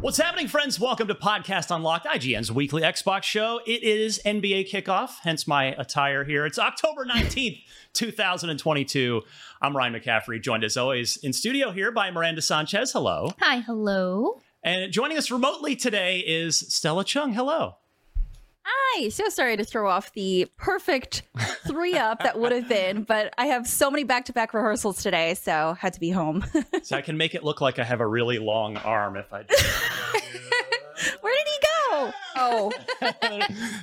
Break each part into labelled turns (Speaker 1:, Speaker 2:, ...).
Speaker 1: What's happening, friends? Welcome to Podcast Unlocked, IGN's weekly Xbox show. It is NBA kickoff, hence my attire here. It's October 19th, 2022. I'm Ryan McCaffrey, joined as always in studio here by Miranda Sanchez. Hello.
Speaker 2: Hi, hello.
Speaker 1: And joining us remotely today is Stella Chung. Hello.
Speaker 3: Hi, so sorry to throw off the perfect three up that would have been, but I have so many back to back rehearsals today, so had to be home.
Speaker 1: so I can make it look like I have a really long arm if I. Do.
Speaker 3: Where did he go? Oh,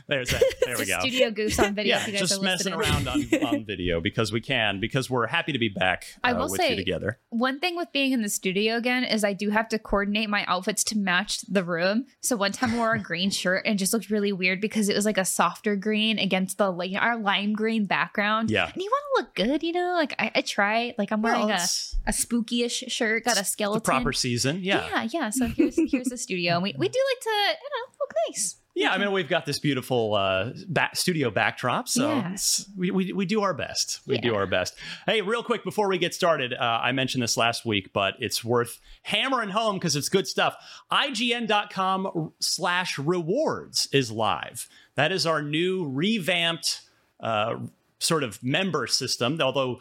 Speaker 1: there's that. There we go.
Speaker 2: Studio goose on video.
Speaker 1: yeah, just messing around on, on video because we can because we're happy to be back uh,
Speaker 2: I will
Speaker 1: with
Speaker 2: say,
Speaker 1: together.
Speaker 2: One thing with being in the studio again is I do have to coordinate my outfits to match the room. So one time I wore a green shirt and just looked really weird because it was like a softer green against the like our lime green background.
Speaker 1: Yeah.
Speaker 2: And you want to look good, you know? Like I, I try. Like I'm wearing
Speaker 1: Well,
Speaker 2: a, a spooky-ish shirt, got a skeleton.
Speaker 1: the
Speaker 2: skeleton.
Speaker 1: proper season. Yeah.
Speaker 2: Yeah, yeah. So here's here's the studio. And we, we do like to, you know, look nice.
Speaker 1: Yeah, I mean, we've got this beautiful uh, back, studio backdrop, so
Speaker 2: Yeah.
Speaker 1: it's- we, we, we do our best. We do our best. Hey, real quick before we get started, uh, I mentioned this last week, but it's worth hammering home because it's good stuff. IGN.com slash rewards is live. That is our new revamped uh, sort of member system, although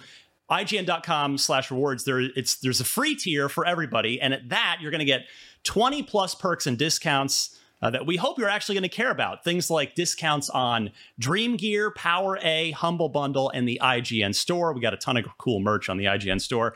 Speaker 1: IGN.com slash rewards, there it's there's a free tier for everybody, and at that you're going to get 20 plus perks and discounts uh, that we hope you're actually going to care about. Things like discounts on Dream Gear, Power A, Humble Bundle, and the IGN store. We got a ton of cool merch on the IGN store,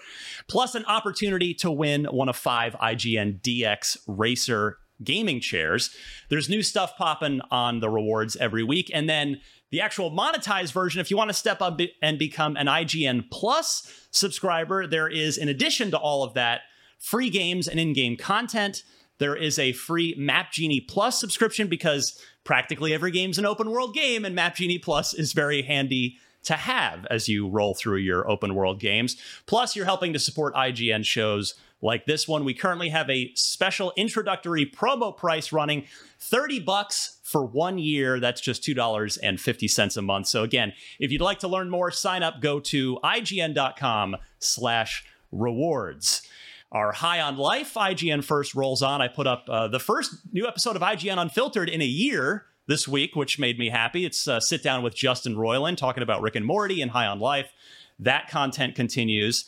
Speaker 1: plus an opportunity to win one of five IGN DX Racer gaming chairs. There's new stuff popping on the rewards every week, and then the actual monetized version, if you want to step up and become an IGN Plus subscriber, there is, in addition to all of that, free games and in game content. There is a free Map Genie Plus subscription because practically every game's an open world game, and Map Genie Plus is very handy to have as you roll through your open world games. Plus, you're helping to support IGN shows like this one. We currently have a special introductory promo price running 30 bucks for one year. That's just $2.50 a month. So again, if you'd like to learn more, sign up, go to IGN.com slash rewards. Our High on Life IGN first rolls on. I put up uh, the first new episode of IGN Unfiltered in a year this week, which made me happy. It's uh, sit down with Justin Roiland talking about Rick and Morty and High on Life. That content continues.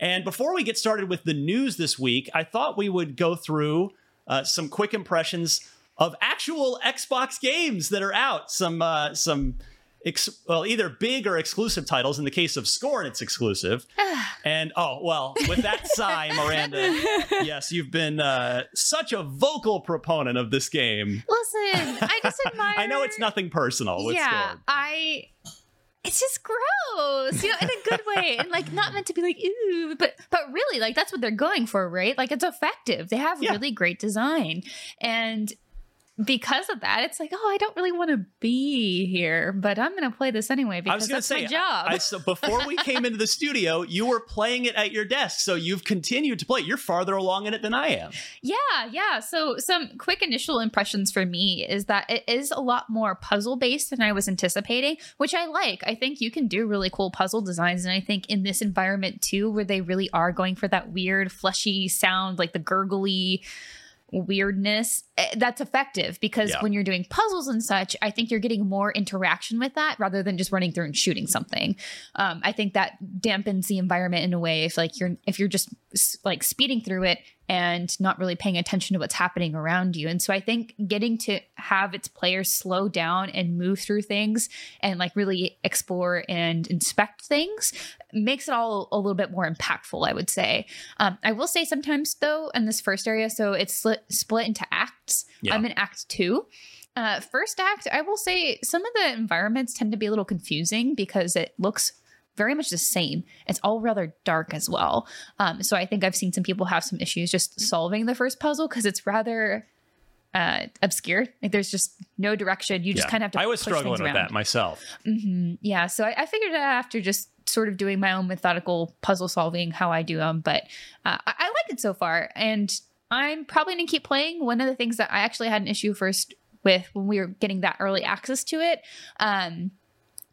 Speaker 1: And before we get started with the news this week, I thought we would go through uh, some quick impressions of actual Xbox games that are out. Some uh, some ex- well, either big or exclusive titles. In the case of Scorn, it's exclusive. and oh well, with that sigh, Miranda, yes, you've been uh, such a vocal proponent of this game.
Speaker 2: Listen, I just admire.
Speaker 1: I know it's nothing personal with
Speaker 2: yeah,
Speaker 1: Scorn.
Speaker 2: I. It's just gross, you know, in a good way, and like not meant to be like ooh, but but really, like that's what they're going for, right? Like it's effective. They have
Speaker 1: Yeah.
Speaker 2: really great design, and because of that, it's like, oh, I don't really want to be here, but I'm going to play this anyway
Speaker 1: I
Speaker 2: because
Speaker 1: was going to
Speaker 2: that's
Speaker 1: say,
Speaker 2: my job.
Speaker 1: I, so before we came into the studio, you were playing it at your desk, so you've continued to play. You're farther along in it than I am.
Speaker 2: Yeah, yeah. So some quick initial impressions for me is that it is a lot more puzzle based than I was anticipating, which I like. I think you can do really cool puzzle designs, and I think in this environment too, where they really are going for that weird fleshy sound, like the gurgly weirdness eh, that's effective because
Speaker 1: Yeah.
Speaker 2: when you're doing puzzles and such i think you're getting more interaction with that rather than just running through and shooting something um, i think that dampens the environment in a way if like you're if you're just like speeding through it and not really paying attention to what's happening around you. And so i think getting to have its players slow down and move through things and like really explore and inspect things makes it all a little bit more impactful i would say. Um, i will say sometimes though in this first area so it's split, split into acts.
Speaker 1: Yeah.
Speaker 2: i'm in act two. Uh, first act i will say some of the environments tend to be a little confusing because it looks very much the same it's all rather dark as well um, so i think i've seen some people have some issues just solving the first puzzle because it's rather uh, obscure like there's just no direction you just
Speaker 1: Yeah.
Speaker 2: kind of have to
Speaker 1: I was struggling with
Speaker 2: around.
Speaker 1: that myself.
Speaker 2: hmm Yeah, so I, I figured out after just sort of doing my own methodical puzzle solving, how I do them. But uh, I, I like it so far, and I'm probably gonna keep playing. One of the things that I actually had an issue first with when we were getting that early access to it. Um,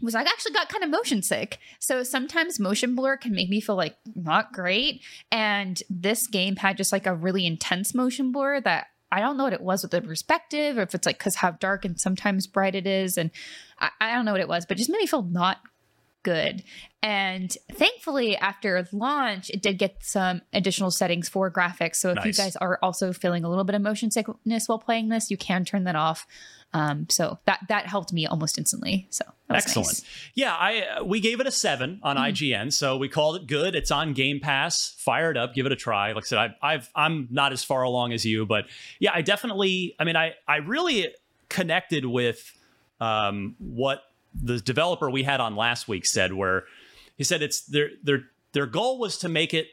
Speaker 2: was I actually got kind of motion sick. So sometimes motion blur can make me feel like not great. And this game had just like a really intense motion blur that I don't know what it was with the perspective or if it's like because how dark and sometimes bright it is. And I, I don't know what it was, but it just made me feel not good. And thankfully, after launch, it did get some additional settings for graphics. So if you guys are also feeling a little bit of motion sickness while playing this, you can turn that off. Um, so that that helped me almost instantly. So that was
Speaker 1: Excellent.
Speaker 2: nice.
Speaker 1: Yeah, I uh, we gave it a seven on IGN, so we called it good. It's on Game Pass. Fire it up, give it a try. Like I said, I, I've I'm not as far along as you, but yeah, I definitely. I mean, I I really connected with um, what the developer we had on last week said, where he said it's their their their goal was to make it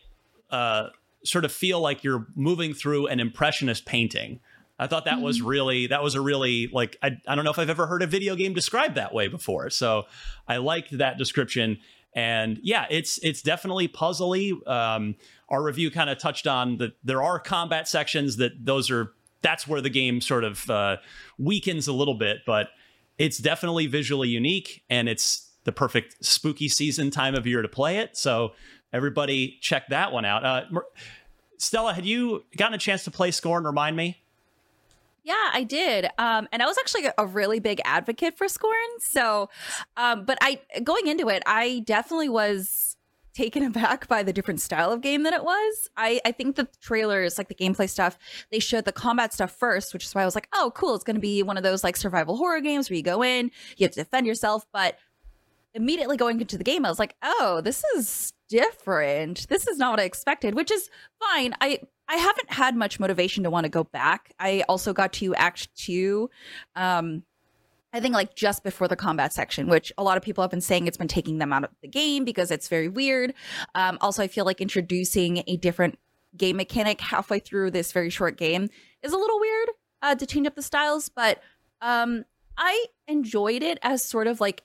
Speaker 1: uh, sort of feel like you're moving through an impressionist painting. I thought that was really that was a really like I, I don't know if I've ever heard a video game described that way before. So I liked that description. And yeah, it's it's definitely puzzly. Um, our review kind of touched on that there are combat sections that those are that's where the game sort of uh, weakens a little bit, but it's definitely visually unique and it's the perfect spooky season time of year to play it. So everybody check that one out. Uh, Stella, had you gotten a chance to play Scorn? Remind me.
Speaker 3: Yeah, I did. Um, and I was actually a really big advocate for Scorn. So, um, but I going into it, I definitely was taken aback by the different style of game that it was. I, I think the trailers, like the gameplay stuff, they showed the combat stuff first, which is why I was like, oh, cool. It's going to be one of those like survival horror games where you go in, you have to defend yourself. But immediately going into the game, I was like, oh, this is different. This is not what I expected, which is fine. I I haven't had much motivation to want to go back. I also got to Act Two. Um, I think like just before the combat section, which a lot of people have been saying it's been taking them out of the game because it's very weird. Um, also, I feel like introducing a different game mechanic halfway through this very short game is a little weird uh, to change up the styles, but um, I enjoyed it as sort of like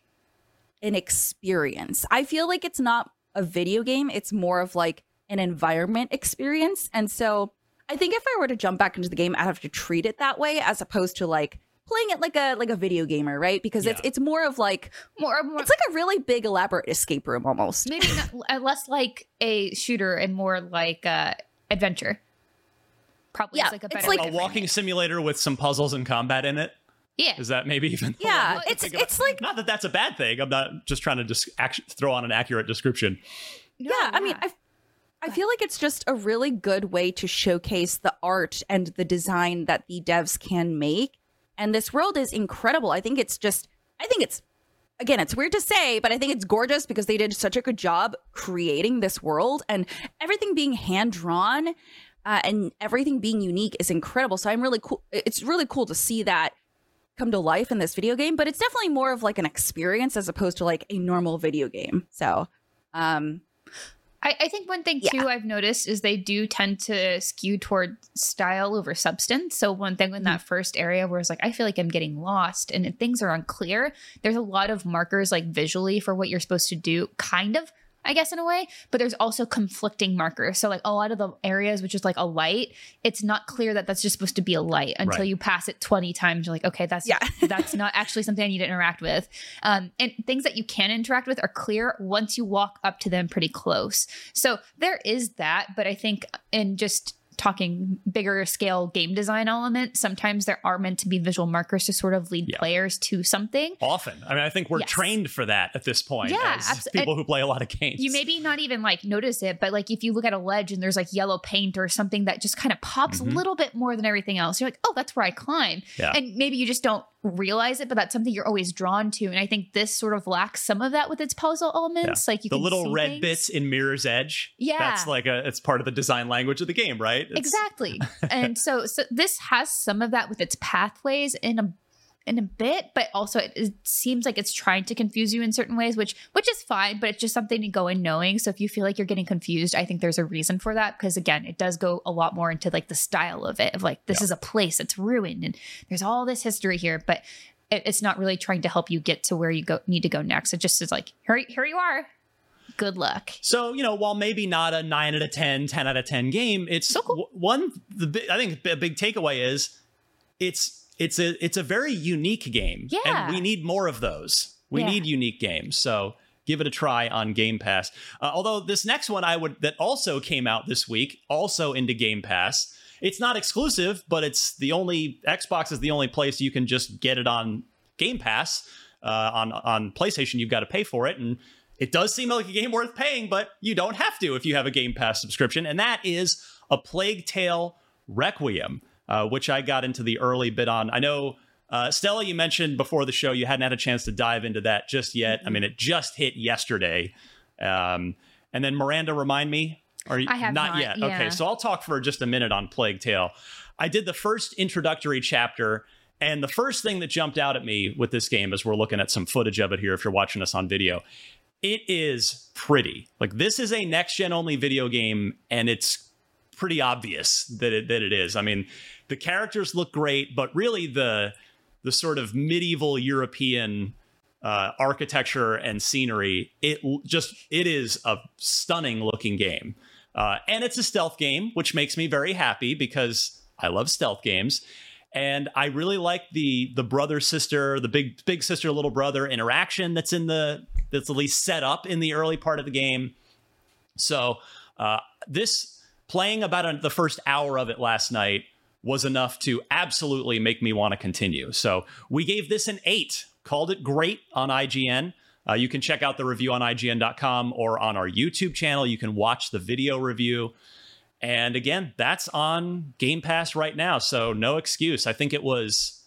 Speaker 3: an experience. I feel like it's not a video game, it's more of like an environment experience. And so I think if I were to jump back into the game, I'd have to treat it that way as opposed to like playing it like a like a video gamer, right? Because it's
Speaker 1: Yeah.
Speaker 3: it's more of like
Speaker 2: More, more
Speaker 3: it's like a really big elaborate escape room almost.
Speaker 2: maybe not, uh, less like a shooter and more like uh, adventure. Probably
Speaker 3: Yeah,
Speaker 2: like a
Speaker 3: it's
Speaker 2: better
Speaker 3: like-
Speaker 1: a walking
Speaker 2: it.
Speaker 1: simulator with some puzzles and combat in it.
Speaker 2: Yeah,
Speaker 1: Is that maybe even?
Speaker 3: Yeah,
Speaker 1: one way to
Speaker 3: it's- it's like-
Speaker 1: not that that's a bad thing. I'm not just trying to just act- throw on an accurate description.
Speaker 2: No,
Speaker 3: yeah, I mean, I I feel like it's just a really good way to showcase the art and the design that the devs can make. And this world is incredible. I think it's just I think it's again, it's weird to say, but I think it's gorgeous because they did such a good job creating this world and everything being hand drawn uh, and everything being unique is incredible. So I'm really cool. It's really cool to see that come to life in this video game, but it's definitely more of like an experience as opposed to like a normal video game. So, um,
Speaker 2: I, I think one thing too I've noticed is they do tend to skew toward style over substance. So one thing in mm. that first area where it's like I feel like I'm getting lost and things are unclear. There's a lot of markers like visually for what you're supposed to do, kind of. I guess in a way, but there's also conflicting markers. So like a lot of the areas which is like a light, it's not clear that that's just supposed to be a light until
Speaker 1: Right.
Speaker 2: you pass it 20 times. You're like, okay, that's
Speaker 3: Yeah.
Speaker 2: that's not actually something I need to interact with. Um, and things that you can interact with are clear once you walk up to them pretty close. So there is that, but I think in just talking bigger scale game design element, sometimes there are meant to be visual markers to sort of lead
Speaker 1: Yeah.
Speaker 2: players to something.
Speaker 1: Often. I mean, I think we're
Speaker 2: Yes.
Speaker 1: trained for that at this point
Speaker 2: Yeah,
Speaker 1: people who play a lot of games.
Speaker 2: You maybe not even like notice it, but like if you look at a ledge and there's like yellow paint or something that just kind of pops
Speaker 1: Mhm.
Speaker 2: a little bit more than everything else, you're like, oh, that's where I climb.
Speaker 1: Yeah.
Speaker 2: And maybe you just don't realize it, but that's something you're always drawn to. And I think this sort of lacks some of that with its puzzle elements. Like you
Speaker 1: the little red
Speaker 2: things.
Speaker 1: bits in Mirror's Edge.
Speaker 2: Yeah.
Speaker 1: That's like a it's part of the design language of the game, right? It's-
Speaker 2: exactly. And so so this has some of that with its pathways in a in a bit but also it, it seems like it's trying to confuse you in certain ways which which is fine but it's just something to go in knowing. So if you feel like you're getting confused i think there's a reason for that because again it does go a lot more into like the style of it of like this
Speaker 1: Yeah.
Speaker 2: is a place that's ruined and there's all this history here but it, it's not really trying to help you get to where you go need to go next. It just is like here, here you are good luck
Speaker 1: So, you know, while maybe not a 9 out of 10, 10 out of 10 game, it's
Speaker 2: So cool.
Speaker 1: one the I think a big takeaway is it's it's a it's a very unique game.
Speaker 2: Yeah.
Speaker 1: And we need more of those. We
Speaker 2: Yeah.
Speaker 1: need unique games. So, give it a try on Game Pass. Uh, although this next one I would that also came out this week, also into Game Pass. It's not exclusive, but it's the only Xbox is the only place you can just get it on Game Pass. Uh, on on PlayStation, you've got to pay for it, and it does seem like a game worth paying, but you don't have to if you have a Game Pass subscription, and that is a Plague Tale Requiem, uh, which I got into the early bit on. I know. Uh, Stella, you mentioned before the show you hadn't had a chance to dive into that just yet. I mean, it just hit yesterday. Um, and then Miranda, remind me. Are you
Speaker 2: I have not,
Speaker 1: yet?
Speaker 2: yeah.
Speaker 1: Okay, so I'll talk for just a minute on Plague Tale. I did the first introductory chapter, and the first thing that jumped out at me with this game, as we're looking at some footage of it here, if you're watching us on video, it is pretty. Like this is a next gen only video game, and it's pretty obvious that it that it is. I mean, the characters look great, but really the the sort of medieval European uh, architecture and scenery, it just it is a stunning looking game, uh, and it's a stealth game, which makes me very happy because I love stealth games. And I really like the the brother sister, the big big sister little brother interaction that's in the that's at least set up in the early part of the game. So uh, this playing about a, the first hour of it last night was enough to absolutely make me want to continue. So we gave this an eight, called it great on IGN. Uh, you can check out the review on IGN.com or on our YouTube channel. You can watch the video review. And again, that's on Game Pass right now. So no excuse. I think it was,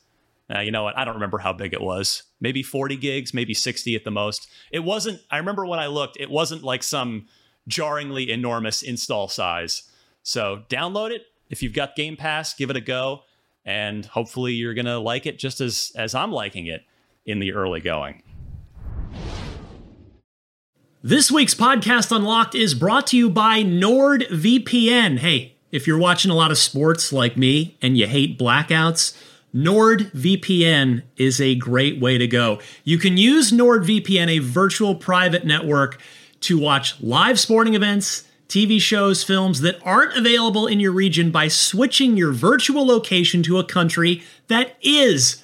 Speaker 1: uh, you know what? I don't remember how big it was. Maybe 40 gigs, maybe 60 at the most. It wasn't, I remember when I looked, it wasn't like some jarringly enormous install size. So download it. If you've got Game Pass, give it a go. And hopefully you're going to like it just as, as I'm liking it in the early going. This week's podcast Unlocked is brought to you by NordVPN. Hey, if you're watching a lot of sports like me and you hate blackouts, NordVPN is a great way to go. You can use NordVPN, a virtual private network, to watch live sporting events, TV shows, films that aren't available in your region by switching your virtual location to a country that is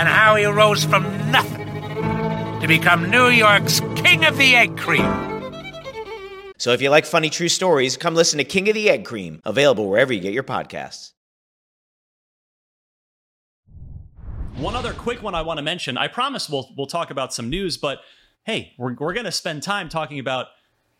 Speaker 4: and how he rose from nothing to become New York's King of the Egg Cream.
Speaker 5: So if you like funny true stories, come listen to King of the Egg Cream, available wherever you get your podcasts.
Speaker 1: One other quick one I want to mention. I promise we'll we'll talk about some news, but hey, we're we're going to spend time talking about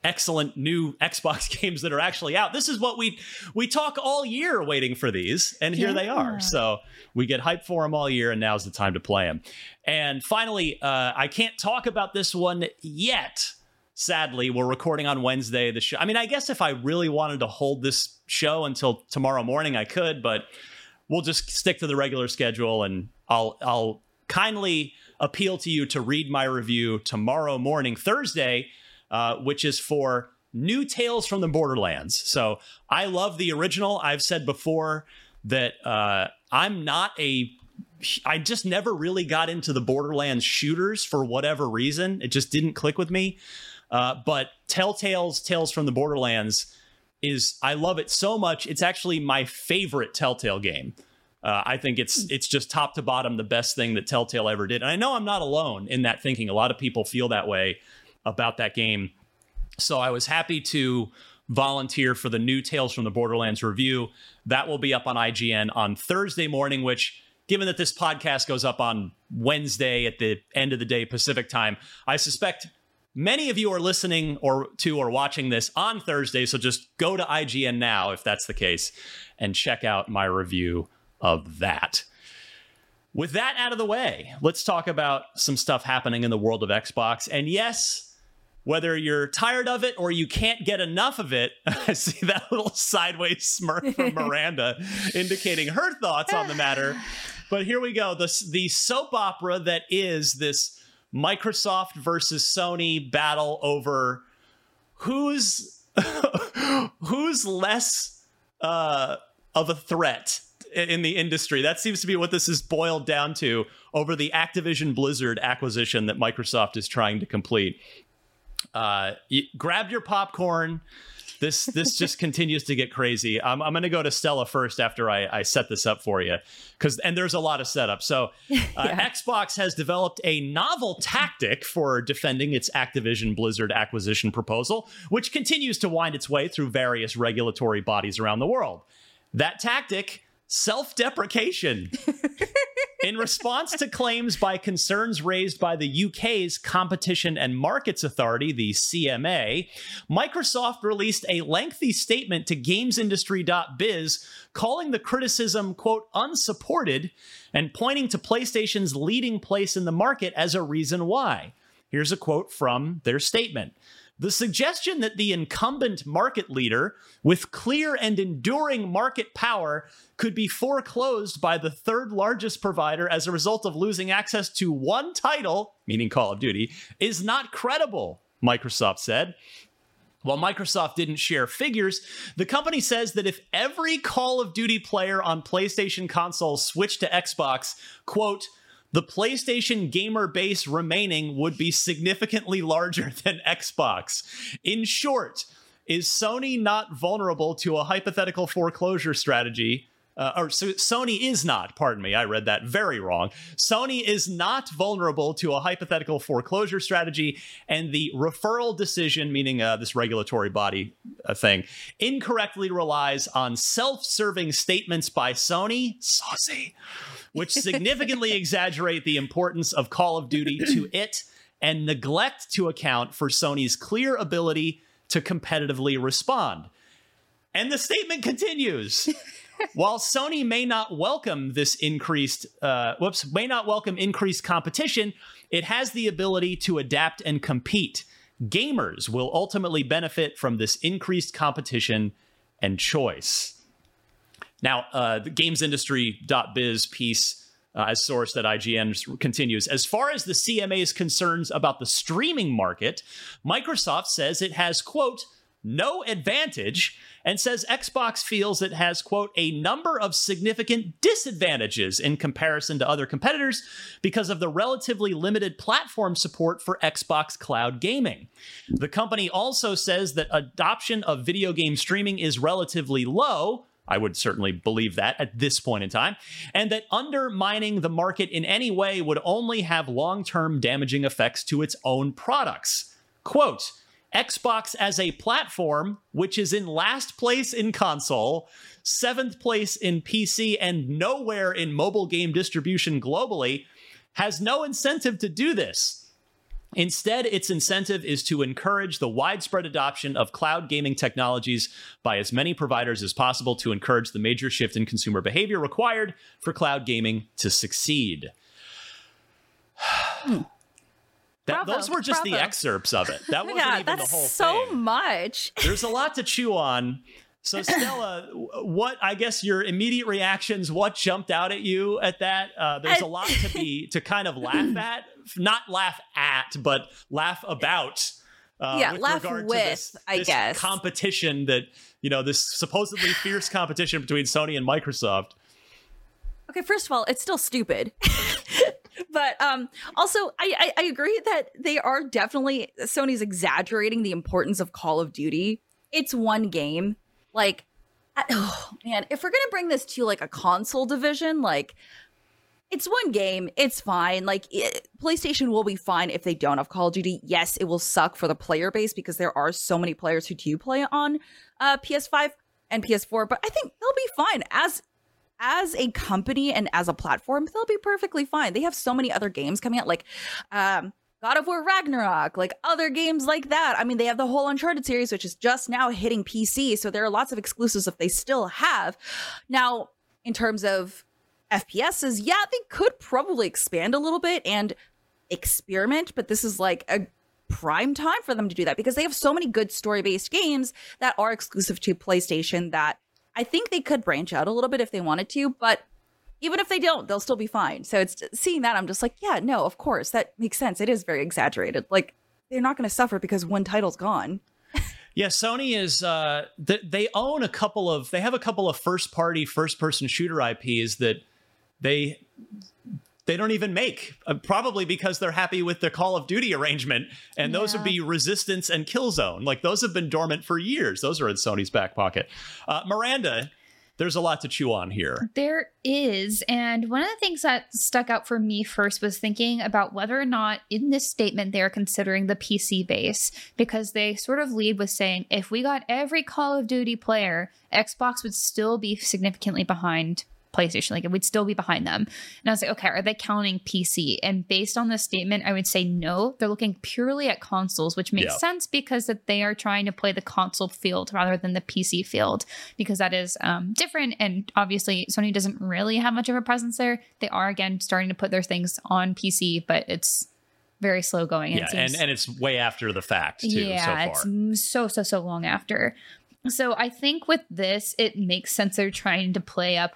Speaker 1: excellent new Xbox games that are actually out. This is what we we talk all year waiting for these, and here they are. So we get hyped for them all year, and now's the time to play them. And finally, uh, I can't talk about this one yet. Sadly, we're recording on Wednesday. The show. I mean, I guess if I really wanted to hold this show until tomorrow morning, I could, but we'll just stick to the regular schedule and I'll I'll kindly appeal to you to read my review tomorrow morning, Thursday, uh, which is for New Tales from the Borderlands. So I love the original. I've said before that uh, I'm not a I just never really got into the Borderlands shooters for whatever reason. It just didn't click with me. Uh, but Telltale's Tales from the Borderlands is I love it so much. It's actually my favorite Telltale game. Uh, I think it's it's just top to bottom the best thing that Telltale ever did. And I know I'm not alone in that thinking. A lot of people feel that way about that game. So I was happy to volunteer for the new Tales from the Borderlands review. That will be up on IGN on Thursday morning, which given that this podcast goes up on Wednesday at the end of the day Pacific time, I suspect many of you are listening or to or watching this on Thursday. So just go to IGN now if that's the case and check out my review of that. With that out of the way, let's talk about some stuff happening in the world of Xbox. And yes, whether you're tired of it or you can't get enough of it, I see that little sideways smirk from Miranda indicating her thoughts on the matter. But here we go. The, the soap opera that is this Microsoft versus Sony battle over who's who's less uh, of a threat in the industry. That seems to be what this is boiled down to over the Activision Blizzard acquisition that Microsoft is trying to complete. Uh, you, grab your popcorn. This this just continues to get crazy. I'm, I'm going to go to Stella first after I, I set this up for you, because and there's a lot of setup. So, uh, Xbox has developed a novel tactic for defending its Activision Blizzard acquisition proposal, which continues to wind its way through various regulatory bodies around the world. That tactic self deprecation. In response to claims by concerns raised by the UK's Competition and Markets Authority, the CMA, Microsoft released a lengthy statement to gamesindustry.biz calling the criticism, quote, unsupported and pointing to PlayStation's leading place in the market as a reason why. Here's a quote from their statement. The suggestion that the incumbent market leader with clear and enduring market power could be foreclosed by the third largest provider as a result of losing access to one title, meaning Call of Duty, is not credible, Microsoft said. While Microsoft didn't share figures, the company says that if every Call of Duty player on PlayStation consoles switched to Xbox, quote, the PlayStation gamer base remaining would be significantly larger than Xbox. In short, is Sony not vulnerable to a hypothetical foreclosure strategy uh, or so Sony is not, pardon me, I read that very wrong. Sony is not vulnerable to a hypothetical foreclosure strategy, and the referral decision, meaning uh, this regulatory body uh, thing, incorrectly relies on self serving statements by Sony, saucy, which significantly exaggerate the importance of Call of Duty to it and neglect to account for Sony's clear ability to competitively respond. And the statement continues. While Sony may not welcome this increased, uh, whoops, may not welcome increased competition, it has the ability to adapt and compete. Gamers will ultimately benefit from this increased competition and choice. Now, uh, the gamesindustry.biz piece uh, as source that IGN continues. As far as the CMA's concerns about the streaming market, Microsoft says it has, quote, no advantage and says Xbox feels it has, quote, a number of significant disadvantages in comparison to other competitors because of the relatively limited platform support for Xbox cloud gaming. The company also says that adoption of video game streaming is relatively low. I would certainly believe that at this point in time, and that undermining the market in any way would only have long term damaging effects to its own products. Quote, Xbox as a platform, which is in last place in console, seventh place in PC, and nowhere in mobile game distribution globally, has no incentive to do this. Instead, its incentive is to encourage the widespread adoption of cloud gaming technologies by as many providers as possible to encourage the major shift in consumer behavior required for cloud gaming to succeed. Hmm. That,
Speaker 3: Bravo,
Speaker 1: those were just the excerpts of it. That wasn't
Speaker 3: yeah,
Speaker 1: even the whole thing.
Speaker 3: that's so
Speaker 1: thing.
Speaker 3: much.
Speaker 1: There's a lot to chew on. So Stella, what I guess your immediate reactions? What jumped out at you at that? Uh, there's a lot to be to kind of laugh at, not laugh at, but laugh about. Uh,
Speaker 3: Yeah,
Speaker 1: with
Speaker 3: laugh
Speaker 1: regard
Speaker 3: with,
Speaker 1: to this,
Speaker 3: I
Speaker 1: this
Speaker 3: guess.
Speaker 1: competition that you know this supposedly fierce competition between Sony and Microsoft.
Speaker 3: Okay, first of all, it's still stupid. but um also I, I I agree that they are definitely Sony's exaggerating the importance of Call of Duty. It's one game. Like I, oh man, if we're to bring this to like a console division, like it's one game. It's fine. Like it, PlayStation will be fine if they don't have Call of Duty. Yes, it will suck for the player base because there are so many players who do play on uh, PS5 and PS4. But I think they'll be fine as as a company and as a platform. They'll be perfectly fine. They have so many other games coming out, like um, God of War Ragnarok, like other games like that. I mean, they have the whole Uncharted series, which is just now hitting PC. So there are lots of exclusives that they still have. Now, in terms of FPSs, yeah, they could probably expand a little bit and experiment, but this is like a prime time for them to do that because they have so many good story based games that are exclusive to PlayStation that I think they could branch out a little bit if they wanted to, but even if they don't, they'll still be fine. So it's seeing that I'm just like, yeah, no, of course, that makes sense. It is very exaggerated. Like they're not going to suffer because one title's gone.
Speaker 1: Yeah, Sony is uh th- they own a couple of they have a couple of first party first person shooter IPs that they they don't even make uh, probably because they're happy with their Call of Duty arrangement and those would be Resistance and Killzone. Like those have been dormant for years. Those are in Sony's back pocket. Uh, Miranda, there's a lot to chew on here.
Speaker 2: There is. And one of the things that stuck out for me first was thinking about whether or not in this statement they're considering the PC base, because they sort of lead with saying if we got every Call of Duty player, Xbox would still be significantly behind PlayStation. Like it would still be behind them. And I was like, okay, are they counting PC? And based on this statement, I would say no. They're looking purely at consoles, which makes
Speaker 6: Yeah.
Speaker 2: sense because that they are trying to play the console field rather than the PC field because that is um, different. And obviously, Sony doesn't really have much of a presence there. They are again starting to put their things on PC, but it's very slow going.
Speaker 1: yeah,
Speaker 2: it seems-
Speaker 1: and and it's way after the fact too
Speaker 2: yeah,
Speaker 1: so far.
Speaker 2: it's so so so long after. So I think with this, it makes sense they're trying to play up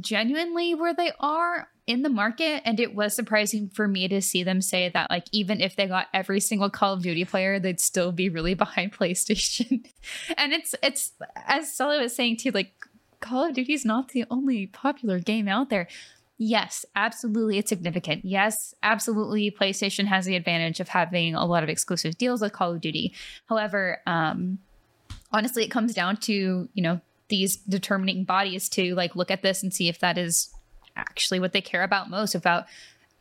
Speaker 2: genuinely where they are in the market. And it was surprising for me to see them say that, like, even if they got every single Call of Duty player, they'd still be really behind PlayStation. and it's it's as Stella was saying too, like Call of Duty is not the only popular game out there. Yes, absolutely, it's significant. Yes, absolutely, PlayStation has the advantage of having a lot of exclusive deals with Call of Duty. However, um, honestly, it comes down to you know these determining bodies to like look at this and see if that is actually what they care about most about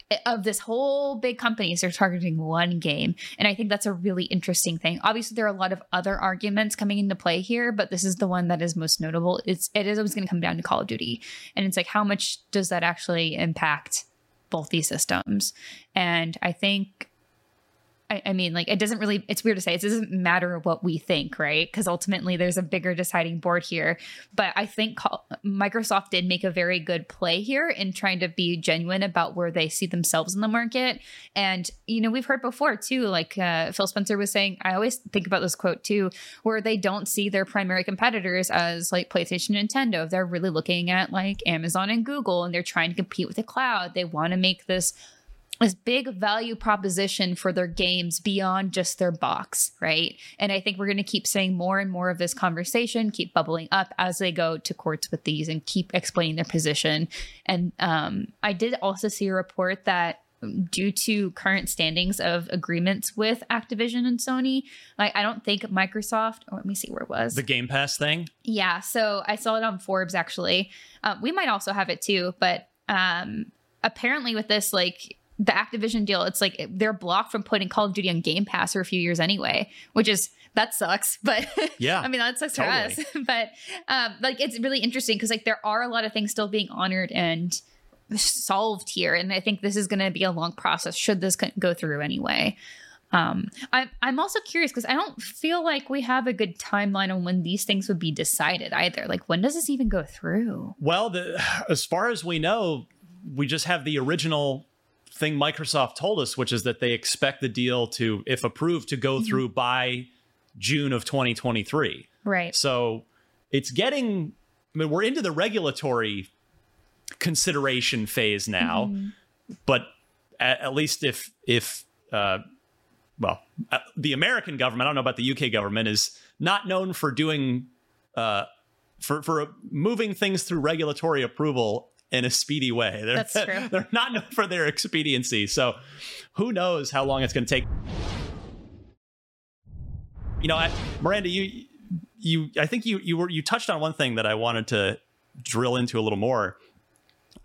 Speaker 2: eh, of this whole big companies they're targeting one game. And i think that's a really interesting thing. Obviously there are a lot of other arguments coming into play here but this is the one that is most notable. It's it is always going to come down to call of duty. And it's like how much does that actually impact both these systems? And i think I, I mean, like, it doesn't really, it's weird to say, it doesn't matter what we think, right? Because ultimately there's a bigger deciding board here. But I think Microsoft did make a very good play here in trying to be genuine about where they see themselves in the market. And, you know, we've heard before too, like uh, Phil Spencer was saying, I always think about this quote too, where they don't see their primary competitors as like PlayStation, Nintendo. They're really looking at like Amazon and Google and they're trying to compete with the cloud. They want to make this this big value proposition for their games beyond just their box, right? And I think we're going to keep saying more and more of this conversation, keep bubbling up as they go to courts with these and keep explaining their position. And um, I did also see a report that due to current standings of agreements with Activision and Sony, like I don't think Microsoft. Oh, let me see where it was.
Speaker 1: The Game Pass thing.
Speaker 2: Yeah, so I saw it on Forbes actually. Uh, we might also have it too, but um, apparently with this, like the Activision deal, it's like they're blocked from putting Call of Duty on Game Pass for a few years anyway, which is that sucks. But
Speaker 1: yeah,
Speaker 2: I mean that sucks
Speaker 1: totally.
Speaker 2: for us. but um, like it's really interesting because like there are a lot of things still being honored and solved here, and I think this is going to be a long process. Should this go through anyway? Um, I, I'm also curious because I don't feel like we have a good timeline on when these things would be decided either. Like when does this even go through?
Speaker 1: Well, the, as far as we know, we just have the original thing Microsoft told us, which is that they expect the deal to, if approved, to go mm-hmm. through by June of 2023.
Speaker 2: Right.
Speaker 1: So it's getting, I mean, we're into the regulatory consideration phase now, mm-hmm. but at, at, least if, if, uh, well, uh, the American government, I don't know about the UK government, is not known for doing, uh, for, for moving things through regulatory approval in a speedy way. They're,
Speaker 2: That's true.
Speaker 1: They're not known for their expediency. So who knows how long it's going to take. You know, I, Miranda, you you I think you you were you touched on one thing that I wanted to drill into a little more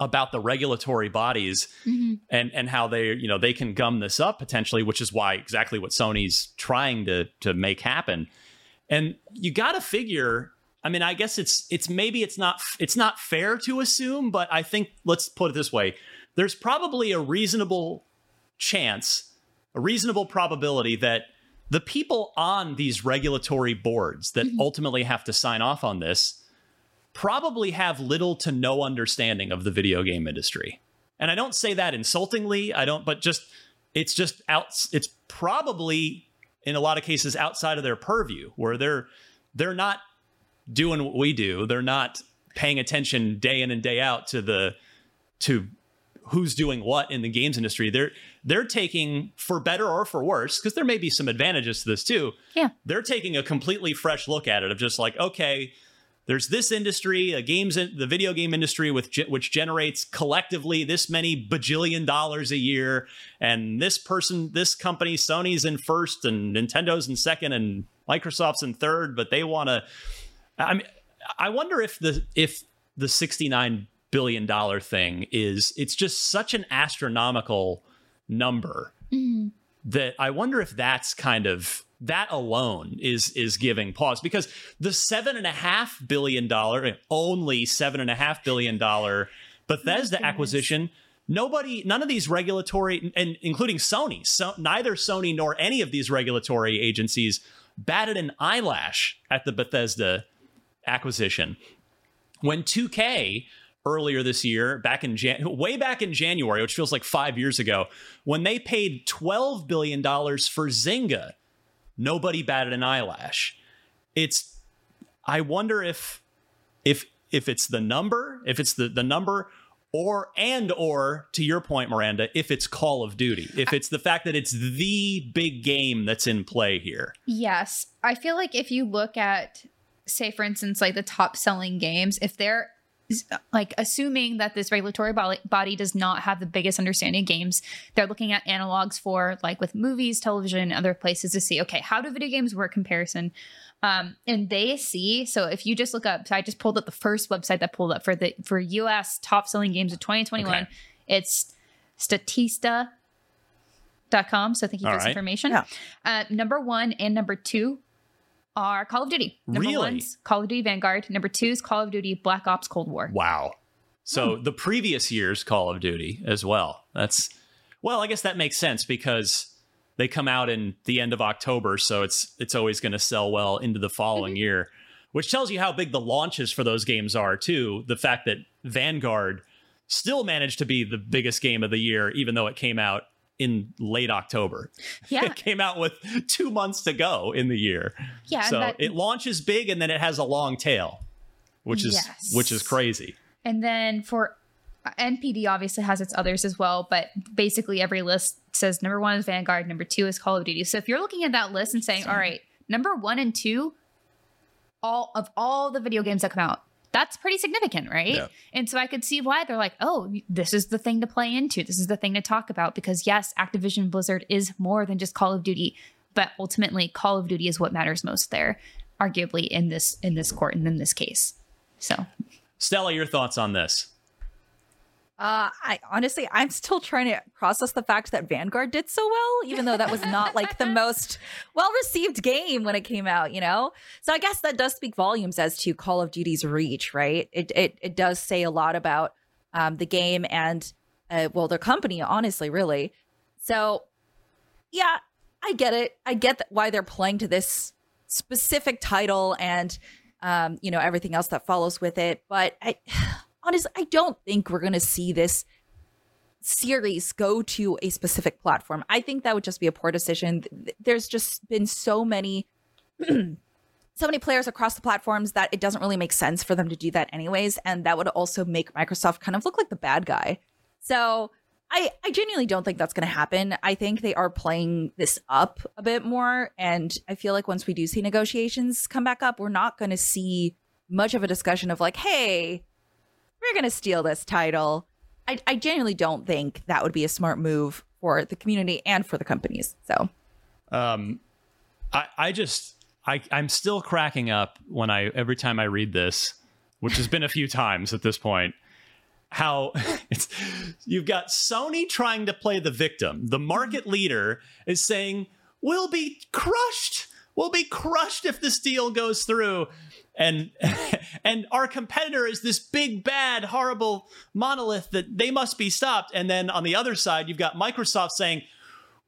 Speaker 1: about the regulatory bodies mm-hmm. and and how they you know they can gum this up potentially which is why exactly what Sony's trying to to make happen and you got to figure I mean, I guess it's it's maybe it's not it's not fair to assume, but I think let's put it this way: there's probably a reasonable chance, a reasonable probability that the people on these regulatory boards that mm-hmm. ultimately have to sign off on this probably have little to no understanding of the video game industry. And I don't say that insultingly. I don't, but just it's just out. It's probably in a lot of cases outside of their purview, where they're they're not doing what we do. They're not paying attention day in and day out to the to who's doing what in the games industry. They're they're taking for better or for worse because there may be some advantages to this too.
Speaker 2: Yeah.
Speaker 1: They're taking a completely fresh look at it of just like okay, there's this industry, a games the video game industry with which generates collectively this many bajillion dollars a year and this person this company Sony's in first and Nintendo's in second and Microsoft's in third, but they want to I mean, I wonder if the if the sixty nine billion dollar thing is it's just such an astronomical number mm-hmm. that I wonder if that's kind of that alone is is giving pause because the seven and a half billion dollar only seven and a half billion dollar Bethesda oh acquisition nobody none of these regulatory and including Sony so neither Sony nor any of these regulatory agencies batted an eyelash at the Bethesda acquisition. When 2K earlier this year, back in Jan- way back in January, which feels like five years ago, when they paid $12 billion for Zynga, nobody batted an eyelash. It's I wonder if if if it's the number, if it's the, the number or and or to your point miranda if it's call of duty if it's the fact that it's the big game that's in play here
Speaker 2: yes i feel like if you look at say for instance like the top selling games if they're like assuming that this regulatory body does not have the biggest understanding of games they're looking at analogs for like with movies television other places to see okay how do video games work comparison Um, and they see, so if you just look up, so I just pulled up the first website that pulled up for the for US top selling games of 2021.
Speaker 1: Okay.
Speaker 2: It's Statista.com. So thank you
Speaker 1: All
Speaker 2: for this
Speaker 1: right.
Speaker 2: information. Uh, number one and number two are Call of Duty. Number
Speaker 1: Really?
Speaker 2: one's Call of Duty Vanguard. Number two is Call of Duty Black Ops Cold War.
Speaker 1: Wow. So
Speaker 2: Hmm.
Speaker 1: the previous year's Call of Duty as well. That's well, I guess that makes sense because they come out in the end of October, so it's it's always going to sell well into the following
Speaker 2: Mm-hmm.
Speaker 1: year, which tells you how big the launches for those games are too. The fact that Vanguard still managed to be the biggest game of the year even though it came out in late October.
Speaker 2: Yeah.
Speaker 1: It came out with 2 months to go in the year.
Speaker 2: Yeah,
Speaker 1: So
Speaker 2: that-
Speaker 1: it launches big and then it has a long tail, which is
Speaker 2: Yes.
Speaker 1: which is crazy.
Speaker 2: And then for uh, NPD obviously has its others as well, but basically every list says number one is Vanguard, number two is Call of Duty. So if you're looking at that list and saying, all right, number one and two, all of all the video games that come out, that's pretty significant, right?
Speaker 6: Yeah.
Speaker 2: And so I could see why they're like, oh, this is the thing to play into. This is the thing to talk about because yes, Activision Blizzard is more than just Call of Duty, but ultimately Call of Duty is what matters most there, arguably in this in this court and in this case. So
Speaker 1: Stella, your thoughts on this?
Speaker 3: Uh, I honestly, I'm still trying to process the fact that Vanguard did so well, even though that was not like the most well received game when it came out, you know? So I guess that does speak volumes as to Call of Duty's reach, right? It it, it does say a lot about um, the game and, uh, well, their company, honestly, really. So, yeah, I get it. I get that why they're playing to this specific title and, um, you know, everything else that follows with it. But I, honestly, I don't think we're going to see this series go to a specific platform. I think that would just be a poor decision. There's just been so many so many players across the platforms that it doesn't really make sense for them to do that anyways and that would also make Microsoft kind of look like the bad guy. So, I I genuinely don't think that's going to happen. I think they are playing this up a bit more and I feel like once we do see negotiations come back up, we're not going to see much of a discussion of like, "Hey, we're going to steal this title." I, I genuinely don't think that would be a smart move for the community and for the companies. So,
Speaker 1: Um, I I just I I'm still cracking up when I every time I read this, which has been a few times at this point. How it's you've got Sony trying to play the victim. The market leader is saying we'll be crushed. We'll be crushed if this deal goes through. And and our competitor is this big bad horrible monolith that they must be stopped. And then on the other side, you've got Microsoft saying,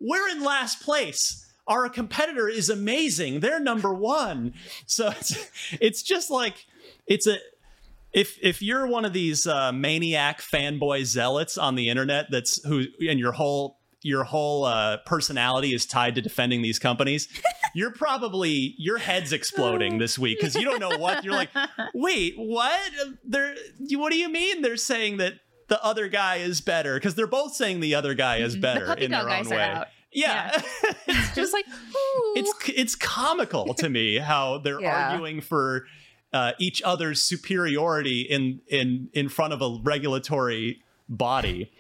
Speaker 1: we're in last place. Our competitor is amazing. They're number one. So it's it's just like it's a if if you're one of these uh, maniac fanboy zealots on the internet that's who and your whole your whole uh, personality is tied to defending these companies, you're probably your head's exploding this week because you don't know what you're like. Wait, what? They're what do you mean? They're saying that the other guy is better because they're both saying the other guy is better
Speaker 2: puppy
Speaker 1: in their own way.
Speaker 2: out.
Speaker 1: Yeah,
Speaker 2: it's just like
Speaker 1: it's it's comical to me how they're
Speaker 3: Yeah.
Speaker 1: arguing for uh, each other's superiority in in in front of a regulatory body.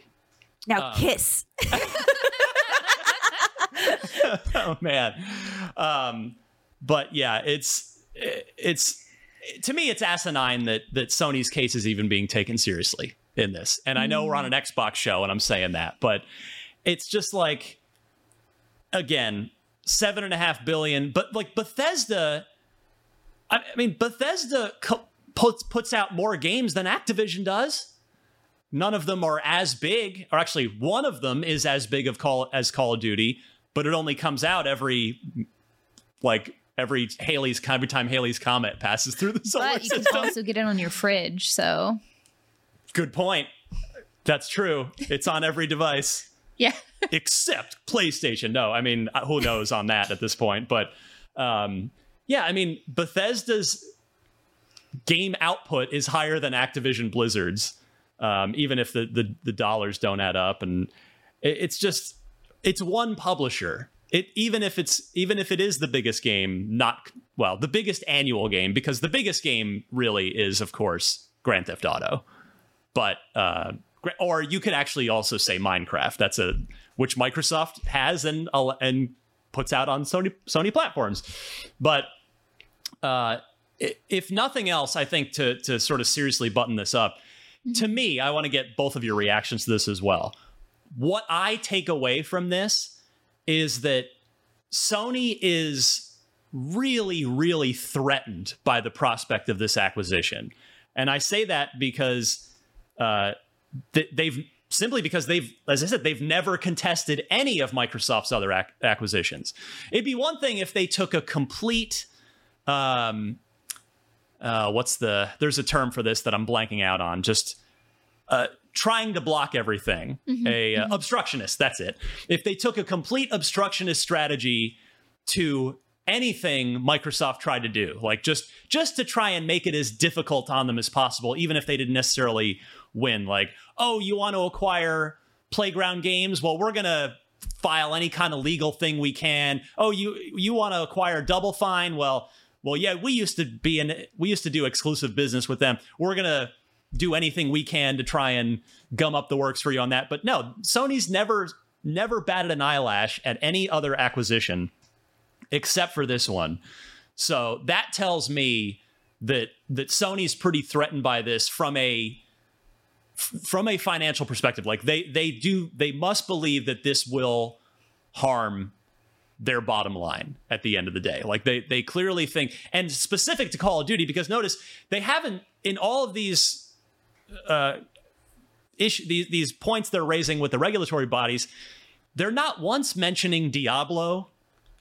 Speaker 3: now
Speaker 1: Um,
Speaker 3: kiss.
Speaker 1: oh man, um, but yeah, it's it's to me it's asinine that that Sony's case is even being taken seriously in this. And I know we're on an Xbox show and I'm saying that, but it's just like again seven and a half billion. But like Bethesda, I I mean Bethesda co- puts puts out more games than Activision does. None of them are as big, or actually, one of them is as big of call as Call of Duty, but it only comes out every like every Halley's every time Halley's comet passes through the solar
Speaker 2: but you can also get it on your fridge. So
Speaker 1: Good point. That's true. It's on every device
Speaker 2: yeah,
Speaker 1: except PlayStation. No, I mean, uh, who knows on that at this point? But um, yeah, I mean, Bethesda's game output is higher than Activision Blizzard's, um, even if the, the the dollars don't add up. And it, it's just it's one publisher. It even if it's even if it is the biggest game, not well, the biggest annual game, because the biggest game really is, of course, Grand Theft Auto but uh or you could actually also say Minecraft. That's a which Microsoft has and and puts out on Sony Sony platforms. But uh, if nothing else, I think to to sort of seriously button this up, to me, I want to get both of your reactions to this as well. What I take away from this is that Sony is really, really threatened by the prospect of this acquisition, and I say that because uh, th- they've simply because they've, as I said, they've never contested any of Microsoft's other ac- acquisitions. It'd be one thing if they took a complete um, uh, what's the there's a term for this that I'm blanking out on. Just uh, trying to block everything.
Speaker 6: Mhm,
Speaker 1: A uh,
Speaker 6: mhm.
Speaker 1: obstructionist. That's it. If they took a complete obstructionist strategy to anything Microsoft tried to do, like just just to try and make it as difficult on them as possible, even if they didn't necessarily win. Like, oh, you want to acquire playground games? Well, we're gonna file any kind of legal thing we can. Oh, you you want to acquire Double Fine? Well, well, yeah, we used to be in we used to do exclusive business with them. We're gonna do anything we can to try and gum up the works for you on that. But no, Sony's never never batted an eyelash at any other acquisition except for this one. So that tells me that that Sony's pretty threatened by this from a from a financial perspective. Like they they do they must believe that this will harm their bottom line at the end of the day. Like they they clearly think and specific to Call of Duty because notice they haven't in all of these uh issue these these points they're raising with the regulatory bodies they're not once mentioning Diablo.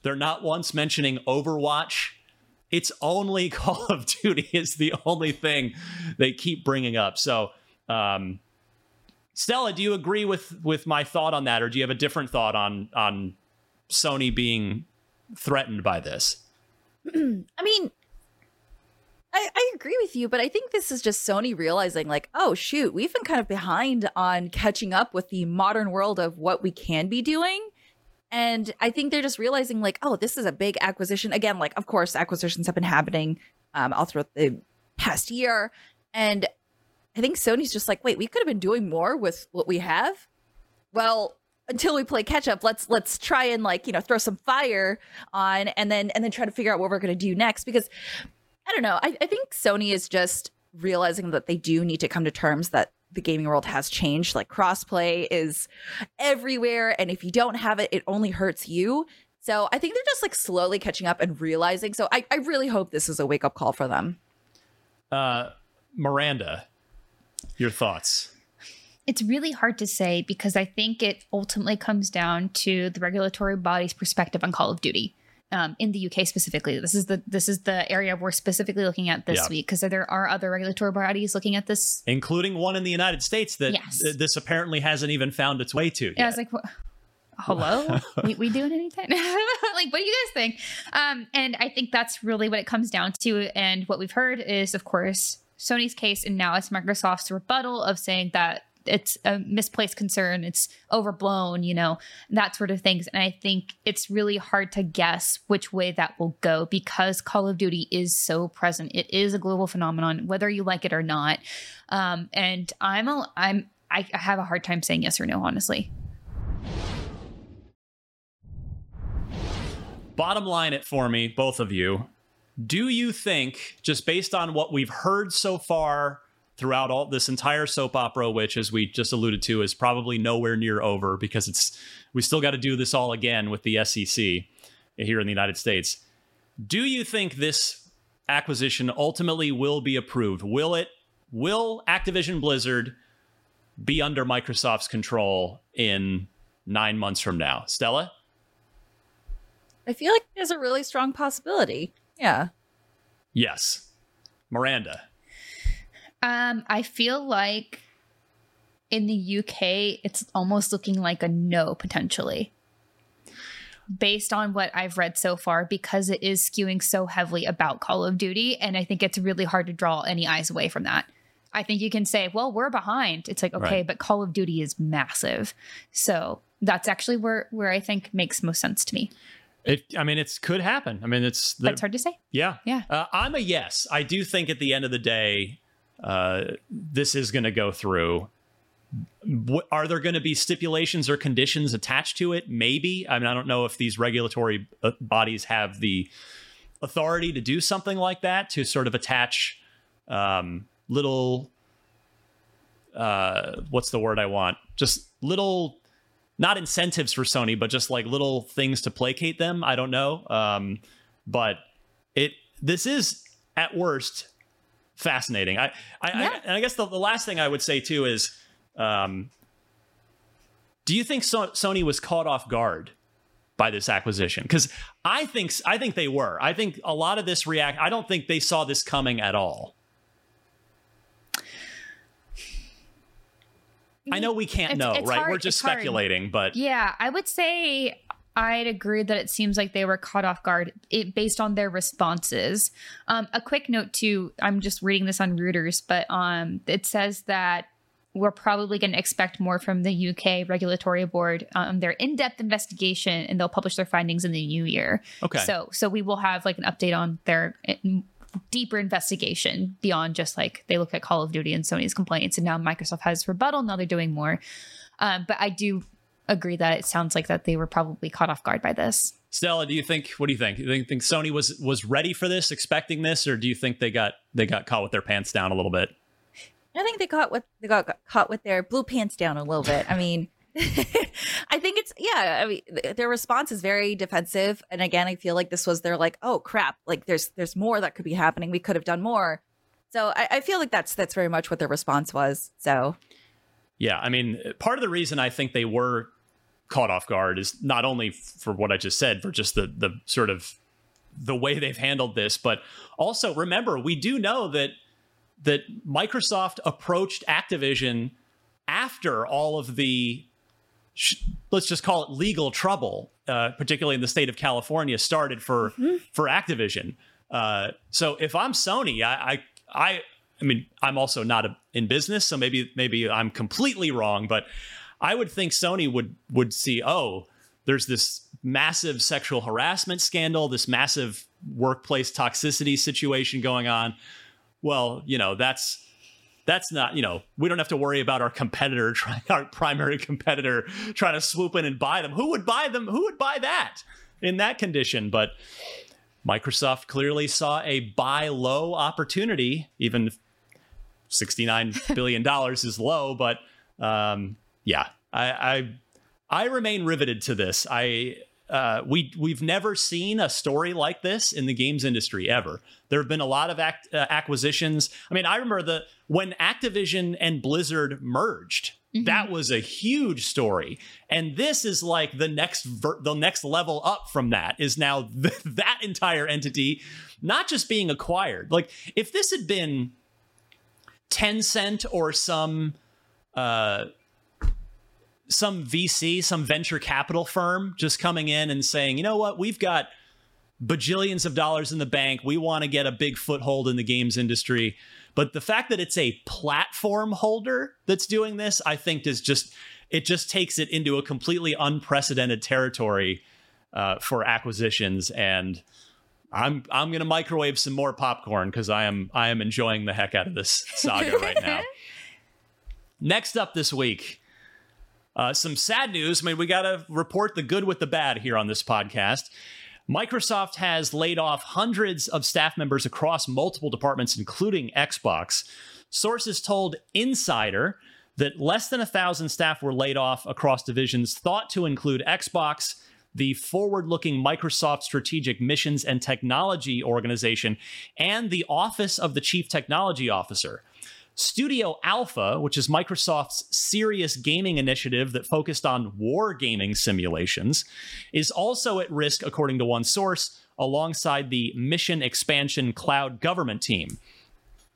Speaker 1: They're not once mentioning Overwatch. It's only Call of Duty is the only thing they keep bringing up. So um Stella do you agree with with my thought on that or do you have a different thought on on Sony being threatened by this?
Speaker 3: I mean, I, I agree with you, but I think this is just Sony realizing, like, oh, shoot, we've been kind of behind on catching up with the modern world of what we can be doing. And I think they're just realizing, like, oh, this is a big acquisition. Again, like, of course, acquisitions have been happening um, all throughout the past year. And I think Sony's just like, wait, we could have been doing more with what we have. Well, until we play catch up, let's let's try and like you know throw some fire on, and then and then try to figure out what we're going to do next. Because I don't know, I, I think Sony is just realizing that they do need to come to terms that the gaming world has changed. Like crossplay is everywhere, and if you don't have it, it only hurts you. So I think they're just like slowly catching up and realizing. So I, I really hope this is a wake up call for them.
Speaker 1: uh Miranda your thoughts
Speaker 2: It's really hard to say because I think it ultimately comes down to the regulatory body's perspective on Call of Duty. Um, in the UK specifically, this is the this is the area we're specifically looking at this
Speaker 1: Yeah.
Speaker 2: week because there are other regulatory bodies looking at this.
Speaker 1: including one in the United States that
Speaker 2: Yes.
Speaker 1: th- this apparently hasn't even found its way to.
Speaker 2: Yeah, I was like, "What- hello, we, we doing anything? like, what do you guys think? Um, and I think that's really what it comes down to. And what we've heard is, of course, Sony's case, and now it's Microsoft's rebuttal of saying that it's a misplaced concern, it's overblown, you know, that sort of things. And I think it's really hard to guess which way that will go because Call of Duty is so present. It is a global phenomenon, whether you like it or not. Um, and I'm a, I'm I I have a hard time saying yes or no, honestly.
Speaker 1: Bottom line it for me, both of you. Do you think, just based on what we've heard so far throughout all this entire soap opera, which, as we just alluded to, is probably nowhere near over because it's we still got to do this all again with the SEC here in the United States. Do you think this acquisition ultimately will be approved? Will it? Will Activision Blizzard be under Microsoft's control in nine months from now? Stella?
Speaker 3: I feel like there's a really strong possibility. Yeah.
Speaker 1: Yes. Miranda.
Speaker 2: Um, I feel like in the UK, it's almost looking like a no potentially. Based on what I've read so far, because it is skewing so heavily about Call of Duty. And I think it's really hard to draw any eyes away from that. I think you can say, well, we're behind. It's like, okay,
Speaker 1: Right.
Speaker 2: but Call of Duty is massive. So that's actually where where I think makes most sense to me.
Speaker 1: It, I mean, it's could happen. I mean, it's
Speaker 2: But it's hard to say.
Speaker 1: Yeah,
Speaker 2: Yeah.
Speaker 1: Uh, I'm a yes. I do think at the end of the day, uh, this is going to go through. Are there going to be stipulations or conditions attached to it? Maybe. I mean, I don't know if these regulatory uh, bodies have the authority to do something like that to sort of attach um, little uh, what's the word I want? Just little not incentives for Sony, but just like little things to placate them. I don't know. Um, but it this is at worst fascinating. I I,
Speaker 3: Yeah.
Speaker 1: I and I guess the, the last thing I would say too is um, do you think so- Sony was caught off guard by this acquisition? Because I think I think they were. I think a lot of this react. I don't think they saw this coming at all. I know we can't
Speaker 2: It's-
Speaker 1: know,
Speaker 2: it's
Speaker 1: right?
Speaker 2: hard-
Speaker 1: We're just
Speaker 2: it's hard.
Speaker 1: speculating, but
Speaker 2: Yeah, I would say I'd agree that it seems like they were caught off guard it, based on their responses. Um, a quick note too, I'm just reading this on Reuters, but um, it says that we're probably going to expect more from the UK regulatory board on their in-depth investigation, and they'll publish their findings in the new year.
Speaker 1: Okay.
Speaker 2: So, so we will have like an update on their uh, deeper investigation beyond just like they look at Call of Duty and Sony's complaints, and now Microsoft has rebuttal. Now they're doing more. Um, but I do agree that it sounds like that they were probably caught off guard by this.
Speaker 1: Stella, do you think? What do you think? Do you think, think Sony was was ready for this, expecting this, or do you think they got they got caught with their pants down a little bit?
Speaker 3: I think they caught with they got, got caught with their blue pants down a little bit. I mean, I think it's yeah. I mean, th- their response is very defensive, and again, I feel like this was their like, oh crap, like there's there's more that could be happening. We could have done more. So I, I feel like that's that's very much what their response was. So
Speaker 1: Yeah, I mean, part of the reason I think they were caught off guard is not only for what I just said, for just the the sort of the way they've handled this, but also remember we do know that that Microsoft approached Activision after all of the let's just call it legal trouble, uh, particularly in the state of California, started for for Activision. Uh, so if I'm Sony, I, I I I mean I'm also not a, in business, so maybe maybe I'm completely wrong, but I would think Sony would would see oh there's this massive sexual harassment scandal, this massive workplace toxicity situation going on. Well, you know that's that's not you know we don't have to worry about our competitor trying our primary competitor trying to swoop in and buy them. Who would buy them? Who would buy that in that condition? But microsoft clearly saw a buy low opportunity even 69 billion dollars is low but um yeah i i i remain riveted to this i uh, we we've never seen a story like this in the games industry ever. There have been a lot of act, uh, acquisitions. I mean, I remember the when Activision and Blizzard merged. That was a huge story, and this is like the next ver- the next level up from that is now th- that entire entity not just being acquired. Like if this had been Tencent or some uh, some VC, some venture capital firm just coming in and saying, you know what, we've got bajillions of dollars in the bank. We want to get a big foothold in the games industry. But the fact that it's a platform holder that's doing this, I think is just it just takes it into a completely unprecedented territory uh, for acquisitions. And I'm I'm gonna microwave some more popcorn because I am I am enjoying the heck out of this saga right now. Next up this week, uh, some sad news. I mean, we got to report the good with the bad here on this podcast. Microsoft has laid off hundreds of staff members across multiple departments, including Xbox. Sources told Insider that less than a thousand staff were laid off across divisions thought to include Xbox, the forward looking Microsoft Strategic Missions and Technology Organization, and the Office of the Chief Technology Officer. Studio Alpha, which is Microsoft's serious gaming initiative that focused on war gaming simulations, is also at risk, according to one source, alongside the Mission Expansion Cloud Government team.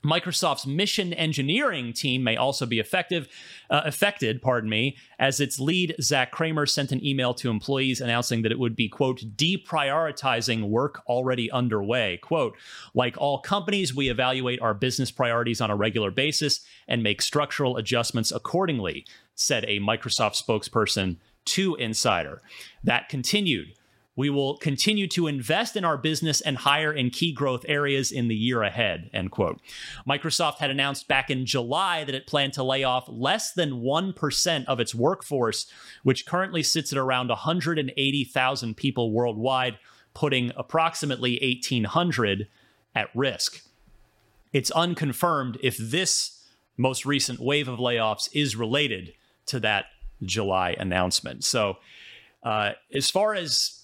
Speaker 1: Microsoft's mission engineering team may also be effective, uh, affected, pardon me, as its lead, Zach Kramer, sent an email to employees announcing that it would be, quote, deprioritizing work already underway. Quote, like all companies, we evaluate our business priorities on a regular basis and make structural adjustments accordingly, said a Microsoft spokesperson to Insider. That continued. We will continue to invest in our business and hire in key growth areas in the year ahead. End quote. Microsoft had announced back in July that it planned to lay off less than 1% of its workforce, which currently sits at around 180,000 people worldwide, putting approximately 1,800 at risk. It's unconfirmed if this most recent wave of layoffs is related to that July announcement. So, uh, as far as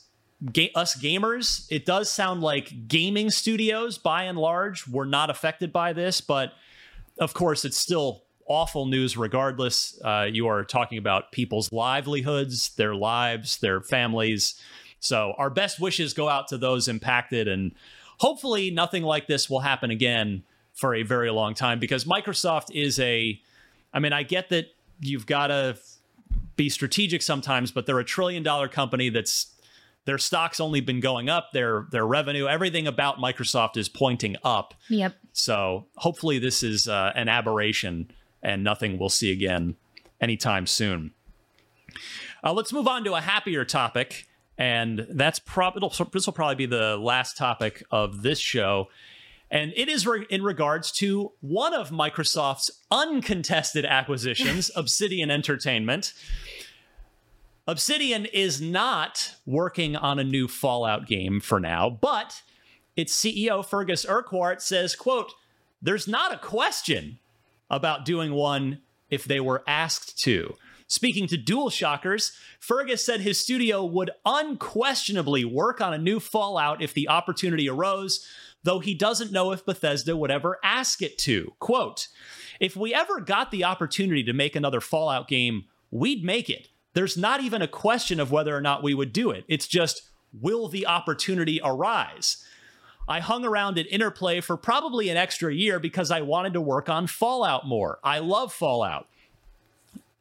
Speaker 1: ga- us gamers, it does sound like gaming studios, by and large, were not affected by this. But of course, it's still awful news regardless. Uh, you are talking about people's livelihoods, their lives, their families. So, our best wishes go out to those impacted, and hopefully, nothing like this will happen again for a very long time because Microsoft is a, I mean, I get that you've got to be strategic sometimes, but they're a trillion dollar company that's their stock's only been going up, their their revenue, everything about Microsoft is pointing up.
Speaker 2: Yep.
Speaker 1: So hopefully this is uh, an aberration and nothing we'll see again anytime soon. Uh, let's move on to a happier topic, and that's probably this will probably be the last topic of this show. And it is re- in regards to one of Microsoft's uncontested acquisitions, Obsidian Entertainment. Obsidian is not working on a new Fallout game for now, but its CEO Fergus Urquhart says, quote, there's not a question about doing one if they were asked to. Speaking to DualShockers, Fergus said his studio would unquestionably work on a new Fallout if the opportunity arose, though he doesn't know if Bethesda would ever ask it to. Quote, if we ever got the opportunity to make another Fallout game, we'd make it. There's not even a question of whether or not we would do it. It's just, will the opportunity arise? I hung around at Interplay for probably an extra year because I wanted to work on Fallout more. I love Fallout.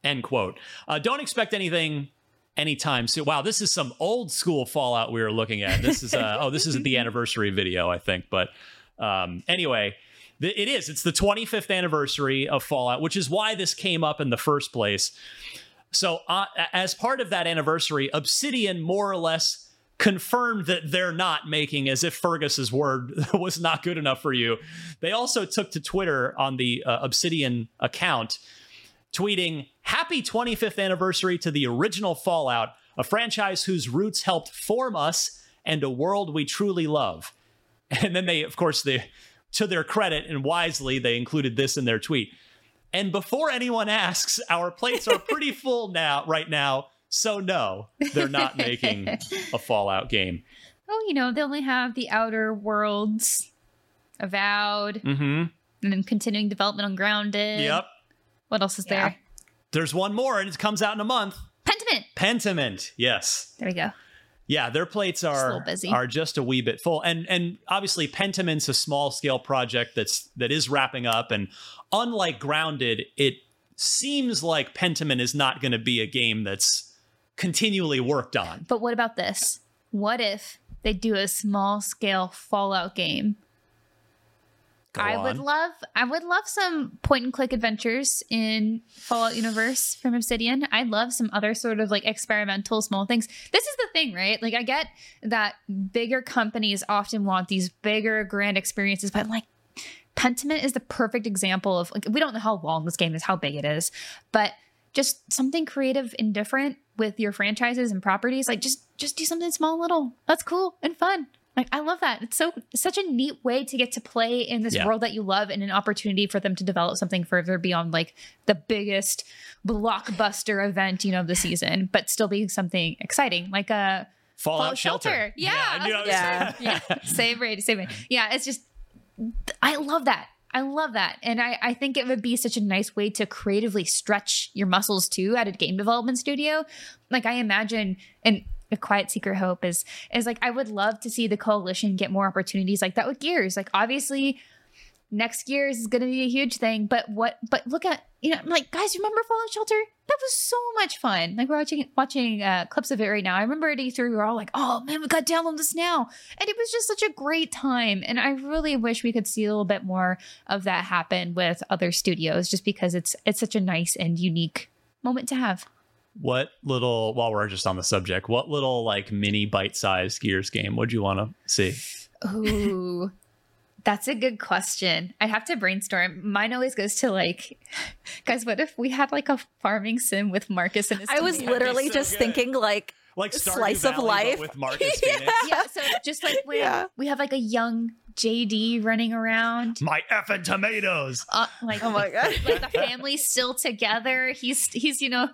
Speaker 1: End quote. Uh, don't expect anything anytime soon. Wow, this is some old school Fallout we were looking at. This is uh, oh, this is the anniversary video, I think. But um, anyway, th- it is. It's the 25th anniversary of Fallout, which is why this came up in the first place. So, uh, as part of that anniversary, Obsidian more or less confirmed that they're not making as if Fergus's word was not good enough for you. They also took to Twitter on the uh, Obsidian account, tweeting, Happy 25th anniversary to the original Fallout, a franchise whose roots helped form us and a world we truly love. And then they, of course, they, to their credit and wisely, they included this in their tweet. And before anyone asks, our plates are pretty full now, right now. So no, they're not making a Fallout game.
Speaker 2: Oh, you know, they only have the Outer Worlds, Avowed,
Speaker 1: Mm-hmm.
Speaker 2: and then continuing development on Grounded.
Speaker 1: Yep.
Speaker 2: What else is there?
Speaker 1: There's one more, and it comes out in a month.
Speaker 2: Pentiment.
Speaker 1: Pentiment. Yes.
Speaker 2: There we go.
Speaker 1: Yeah, their plates are are just a wee bit full, and and obviously Pentiment's a small scale project that's that is wrapping up, and unlike Grounded, it seems like Pentiment is not going to be a game that's continually worked on.
Speaker 2: But what about this? What if they do a small scale Fallout game?
Speaker 1: Go
Speaker 2: I would love I would love some point and click adventures in Fallout universe from Obsidian. I'd love some other sort of like experimental small things. This is the thing, right? Like I get that bigger companies often want these bigger grand experiences, but like Pentiment is the perfect example of like we don't know how long this game is, how big it is, but just something creative and different with your franchises and properties. Like just just do something small, and little. That's cool and fun. Like I love that. It's so such a neat way to get to play in this
Speaker 1: Yeah.
Speaker 2: world that you love, and an opportunity for them to develop something further beyond like the biggest blockbuster event, you know, of the season, but still be something exciting, like a
Speaker 1: Fallout, Shelter.
Speaker 2: Yeah,
Speaker 1: I knew I was-
Speaker 3: Yeah.
Speaker 2: yeah. Same rate, same rate. Yeah, it's just I love that. I love that. And I, I think it would be such a nice way to creatively stretch your muscles too at a game development studio. Like I imagine and a quiet secret hope is is like I would love to see the coalition get more opportunities like that with gears. Like obviously next year is going to be a huge thing, but what but look at you know like guys remember Fallout Shelter? That was so much fun. Like we're watching watching uh, clips of it right now. I remember at E3 we were all like, "Oh man, we got download this now," and it was just such a great time. And I really wish we could see a little bit more of that happen with other studios, just because it's it's such a nice and unique moment to have.
Speaker 1: What little? While we're just on the subject, what little like mini bite-sized Gears game would you want to see?
Speaker 2: Ooh, that's a good question. I'd have to brainstorm. Mine always goes to like, guys, what if we had like a farming sim with Marcus and his
Speaker 3: I was literally
Speaker 1: so
Speaker 3: just
Speaker 1: good.
Speaker 3: thinking like
Speaker 1: like Stardew
Speaker 3: Slice of
Speaker 1: Valley, but
Speaker 3: life.
Speaker 1: with Marcus Phoenix.
Speaker 2: yeah, so just like when
Speaker 3: Yeah.
Speaker 2: we have like a young JD running around.
Speaker 1: My effing tomatoes.
Speaker 2: Uh, like
Speaker 3: Oh my God.
Speaker 2: like the family's still together. He's he's you know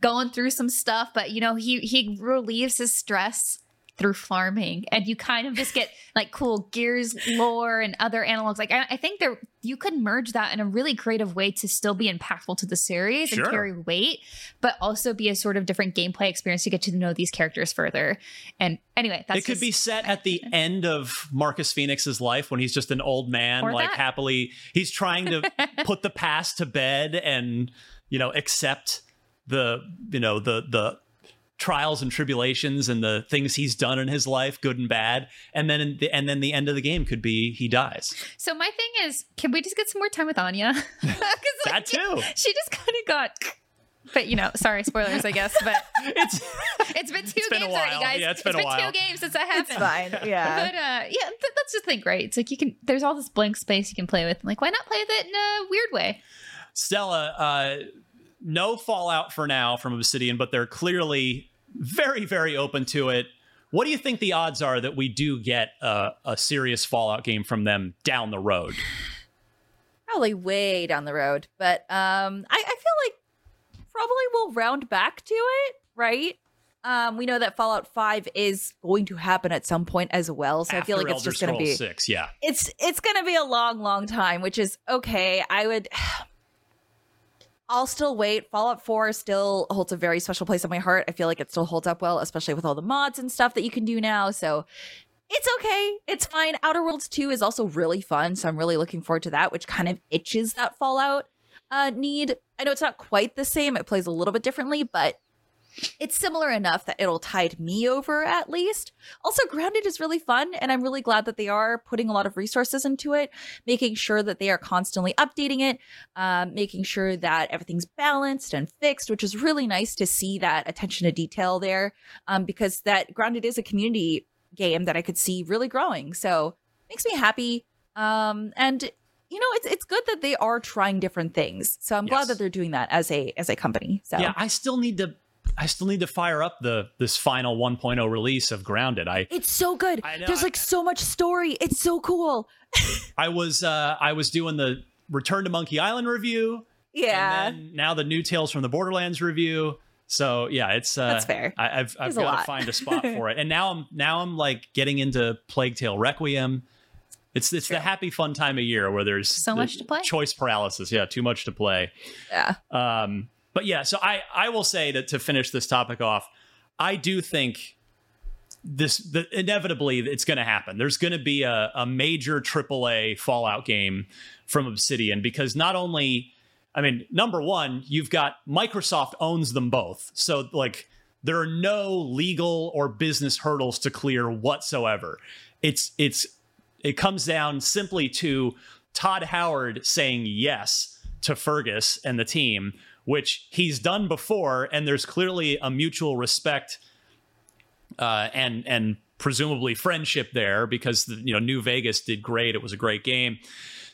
Speaker 2: going through some stuff, but you know he he relieves his stress through farming, and you kind of just get like cool Gears lore and other analogs. Like I, I think there you could merge that in a really creative way to still be impactful to the series
Speaker 1: Sure.
Speaker 2: and carry weight, but also be a sort of different gameplay experience to get to know these characters further. And anyway, that's
Speaker 1: it could be set at the end of Marcus Phoenix's life when he's just an old man,
Speaker 2: Or
Speaker 1: like
Speaker 2: that.
Speaker 1: happily. He's trying to put the past to bed and you know accept the you know the the trials and tribulations and the things he's done in his life, good and bad. And then in the, and then the end of the game could be he dies.
Speaker 2: So my thing is, can we just get some more time with Anya? 'Cause,
Speaker 1: That too.
Speaker 2: she just kind of got. But you know, sorry, spoilers, I guess. But
Speaker 1: It's
Speaker 2: it's been two
Speaker 1: It's been
Speaker 2: games already, guys.
Speaker 1: Yeah, it's been a while.
Speaker 2: two games since that happened.
Speaker 3: It's fine. Yeah.
Speaker 2: But uh, yeah, th- that's just think right. It's like you can. There's all this blank space you can play with. Like, why not play with it in a weird way?
Speaker 1: Stella, uh, no fallout for now from Obsidian, but they're clearly very, very open to it. What do you think the odds are that we do get a, a serious Fallout game from them down the road?
Speaker 3: Probably way down the road. But um I, I feel like probably we'll round back to it, right? Um, we know that Fallout 5 is going to happen at some point as well. So I feel like it's
Speaker 1: Elder
Speaker 3: just gonna be
Speaker 1: Six, yeah.
Speaker 3: it's it's gonna be a long, long time, which is okay. I would I'll still wait. Fallout 4 still holds a very special place in my heart. I feel like it still holds up well, especially with all the mods and stuff that you can do now. So it's okay. It's fine. Outer Worlds 2 is also really fun. So I'm really looking forward to that, which kind of itches that Fallout uh, need. I know it's not quite the same, it plays a little bit differently, but it's similar enough that it'll tide me over at least. Also, Grounded is really fun, and I'm really glad that they are putting a lot of resources into it, making sure that they are constantly updating it, um, making sure that everything's balanced and fixed, which is really nice to see that attention to detail there, um, because that Grounded is a community game that I could see really growing. So makes me happy. Um, and you know, it's it's good that they are trying different things. So I'm
Speaker 1: Yes.
Speaker 3: glad that they're doing that as a as a company. So
Speaker 1: Yeah, I still need to. I still need to fire up the this final 1.0 release of Grounded. I
Speaker 3: It's so good.
Speaker 1: I know,
Speaker 3: There's
Speaker 1: I-
Speaker 3: like so much story. It's so cool.
Speaker 1: I was uh I was doing the Return to Monkey Island review.
Speaker 3: Yeah.
Speaker 1: And then now the new Tales from the Borderlands review. So yeah, it's uh,
Speaker 3: That's fair.
Speaker 1: I, I've I've got to find a spot for it, and now I'm now I'm like getting into Plague Tale Requiem. It's it's the happy fun time of year where there's
Speaker 2: So much to play.
Speaker 1: choice paralysis. Yeah, too much to play.
Speaker 3: Yeah.
Speaker 1: Um, but yeah, so I I will say that to finish this topic off, I do think this the, inevitably it's going to happen. There's going to be a, a major AAA Fallout game from Obsidian because not only, I mean, number one, you've got Microsoft owns them both, so like there are no legal or business hurdles to clear whatsoever. It's it's it comes down simply to Todd Howard saying yes to Fergus and the team, which he's done before, and there's clearly a mutual respect uh, and and presumably friendship there because you know New Vegas did great. It was a great game.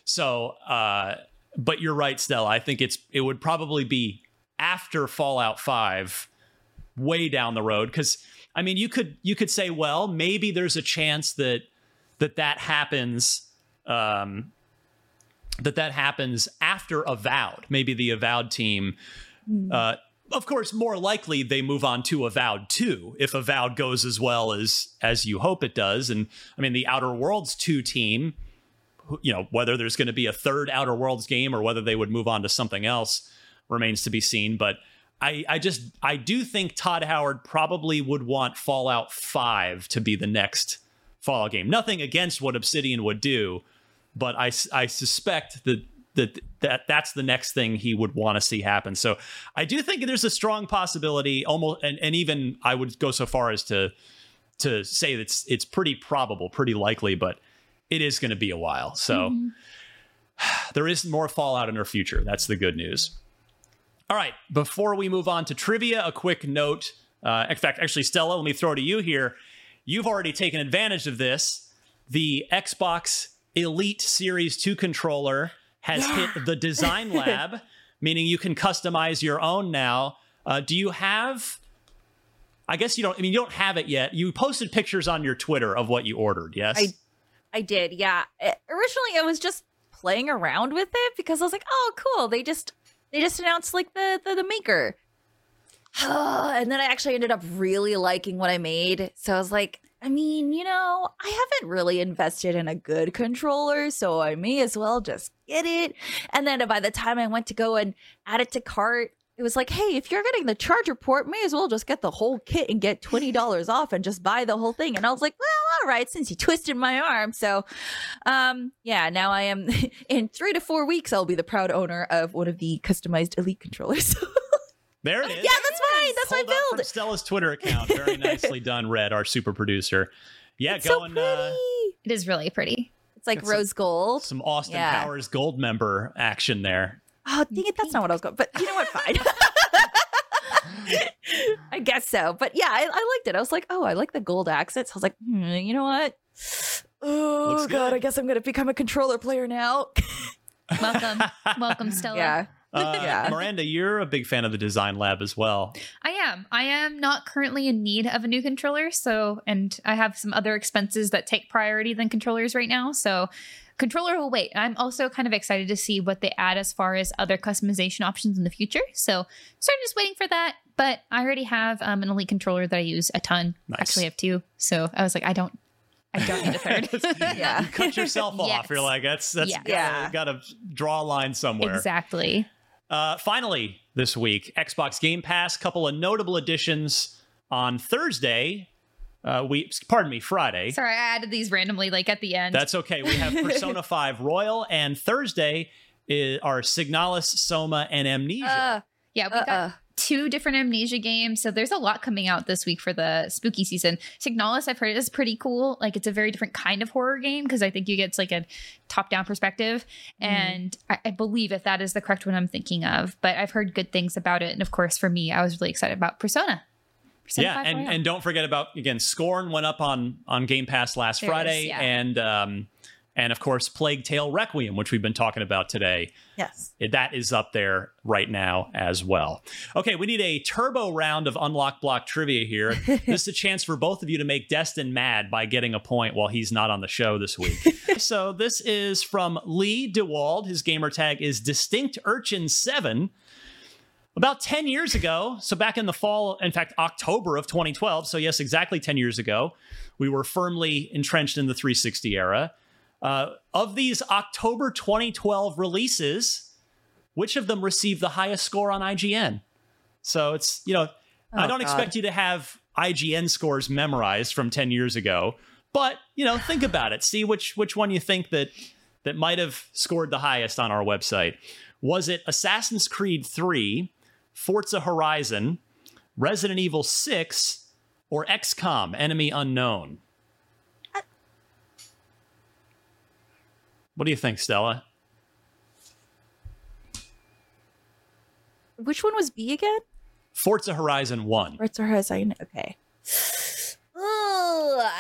Speaker 1: So, uh, but you're right, Stella. I think it's it would probably be after Fallout Five, way down the road. Because I mean, you could you could say, well, maybe there's a chance that that that happens. Um, that that happens after Avowed. Maybe the Avowed team uh, of course, more likely they move on to Avowed 2 if Avowed goes as well as as you hope it does. And I mean, the Outer Worlds 2 team, you know, whether there's going to be a third Outer Worlds game or whether they would move on to something else remains to be seen. But I, I just I do think Todd Howard probably would want Fallout 5 to be the next Fallout game. Nothing against what Obsidian would do, but I, I suspect that that that that's the next thing he would want to see happen. So I do think there's a strong possibility, almost, and, and even I would go so far as to to say that it's it's pretty probable, pretty likely, but it is going to be a while. So there is more fallout in our future. That's the good news. All right, before we move on to trivia, a quick note. Uh, in fact, actually, Stella, let me throw to you here. You've already taken advantage of this. The Xbox Elite Series 2 controller has hit the design lab, meaning you can customize your own now. Uh, do you have I guess you don't. I mean, you don't have it yet. You posted pictures on your Twitter of what you ordered. Yes.
Speaker 3: I I did, yeah. Uh, Originally, I was just playing around with it because I was like, "Oh, cool! They just they just announced like the the, the maker." and then I actually ended up really liking what I made. So I was like, I mean, you know, I haven't really invested in a good controller, so I may as well just get it. And then by the time I went to go and add it to cart, it was like, hey, if you're getting the charger port, may as well just get the whole kit and get $20 off and just buy the whole thing. And I was like, well, all right, since you twisted my arm. So, um, yeah, now I am in three to four weeks, I'll be the proud owner of one of the customized Elite controllers.
Speaker 1: There it is.
Speaker 3: yeah, that's fine. That's my
Speaker 1: Pulled up from
Speaker 3: build.
Speaker 1: Stella's Twitter account. Very nicely done, Red, our super producer. Yeah,
Speaker 3: It's so
Speaker 1: going uh,
Speaker 2: It is really pretty.
Speaker 3: It's like
Speaker 1: It's
Speaker 3: rose gold.
Speaker 1: some Austin
Speaker 3: Yeah.
Speaker 1: Powers gold member action there.
Speaker 3: Oh, dang it, that's not what I was going. But you know what? Fine. I guess so. But yeah, I, I liked it. I was like, oh, I like the gold accents. I was like, hmm, you know what? Oh
Speaker 1: Looks
Speaker 3: god,
Speaker 1: good.
Speaker 3: I guess I'm gonna become a controller player now.
Speaker 2: Welcome, welcome, Stella.
Speaker 3: yeah.
Speaker 1: Uh,
Speaker 3: Yeah.
Speaker 1: Miranda, you're a big fan of the design lab as well.
Speaker 2: I am. I am not currently in need of a new controller, so and I have some other expenses that take priority than controllers right now. So controller will wait. I'm also kind of excited to see what they add as far as other customization options in the future. So so I'm just waiting for that. But I already have um, an elite controller that I use a ton.
Speaker 1: Nice.
Speaker 2: Actually, I have two. So I was like, I don't, I don't need a third.
Speaker 3: Yeah.
Speaker 1: You cut yourself off.
Speaker 2: Yes.
Speaker 1: You're like, that's that's
Speaker 2: Yes.
Speaker 1: gotta,
Speaker 3: Yeah.
Speaker 1: gotta draw a line somewhere.
Speaker 2: exactly.
Speaker 1: Uh, finally, this week, Xbox Game Pass, couple of notable additions on Thursday. Uh, we pardon me, Friday.
Speaker 2: Sorry, I added these randomly, like at the end.
Speaker 1: That's okay. We have Persona 5 Royal, and Thursday is, are Signalis, Soma, and Amnesia.
Speaker 3: Uh,
Speaker 2: Yeah, we
Speaker 3: Uh-uh.
Speaker 2: got two different amnesia games. So there's a lot coming out this week for the spooky season. Signalis, I've heard is pretty cool. Like it's a very different kind of horror game because I think you get like a top-down perspective. And I, I believe if that is the correct one I'm thinking of. But I've heard good things about it. And of course, for me, I was really excited about Persona. Persona
Speaker 1: yeah, and, and don't forget about again, Scorn went up on on Game Pass last
Speaker 2: There it is,
Speaker 1: Friday,
Speaker 2: yeah.
Speaker 1: and um, and of course, Plague Tale Requiem, which we've been talking about today.
Speaker 3: yes.
Speaker 1: That is up there right now as well. Okay, we need a turbo round of unlock block trivia here. this is a chance for both of you to make Destin mad by getting a point while he's not on the show this week. so this is from Lee DeWald. His gamer tag is Distinct Urchin 7. About 10 years ago, so back in the fall, in fact, October of 2012, so yes, exactly 10 years ago, we were firmly entrenched in the 360 era. Uh, of these October 2012 releases, which of them received the highest score on IGN? So it's, you know, I
Speaker 3: Oh,
Speaker 1: don't
Speaker 3: God.
Speaker 1: expect you to have IGN scores memorized from 10 years ago, but, you know, think about it. See which which one you think that that might have scored the highest on our website. Was it Assassin's Creed 3, Forza Horizon, Resident Evil 6, or XCOM Enemy Unknown? What do you think, Stella?
Speaker 3: Which one was B again?
Speaker 1: Forza Horizon 1.
Speaker 3: Forza Horizon. Okay. Ugh,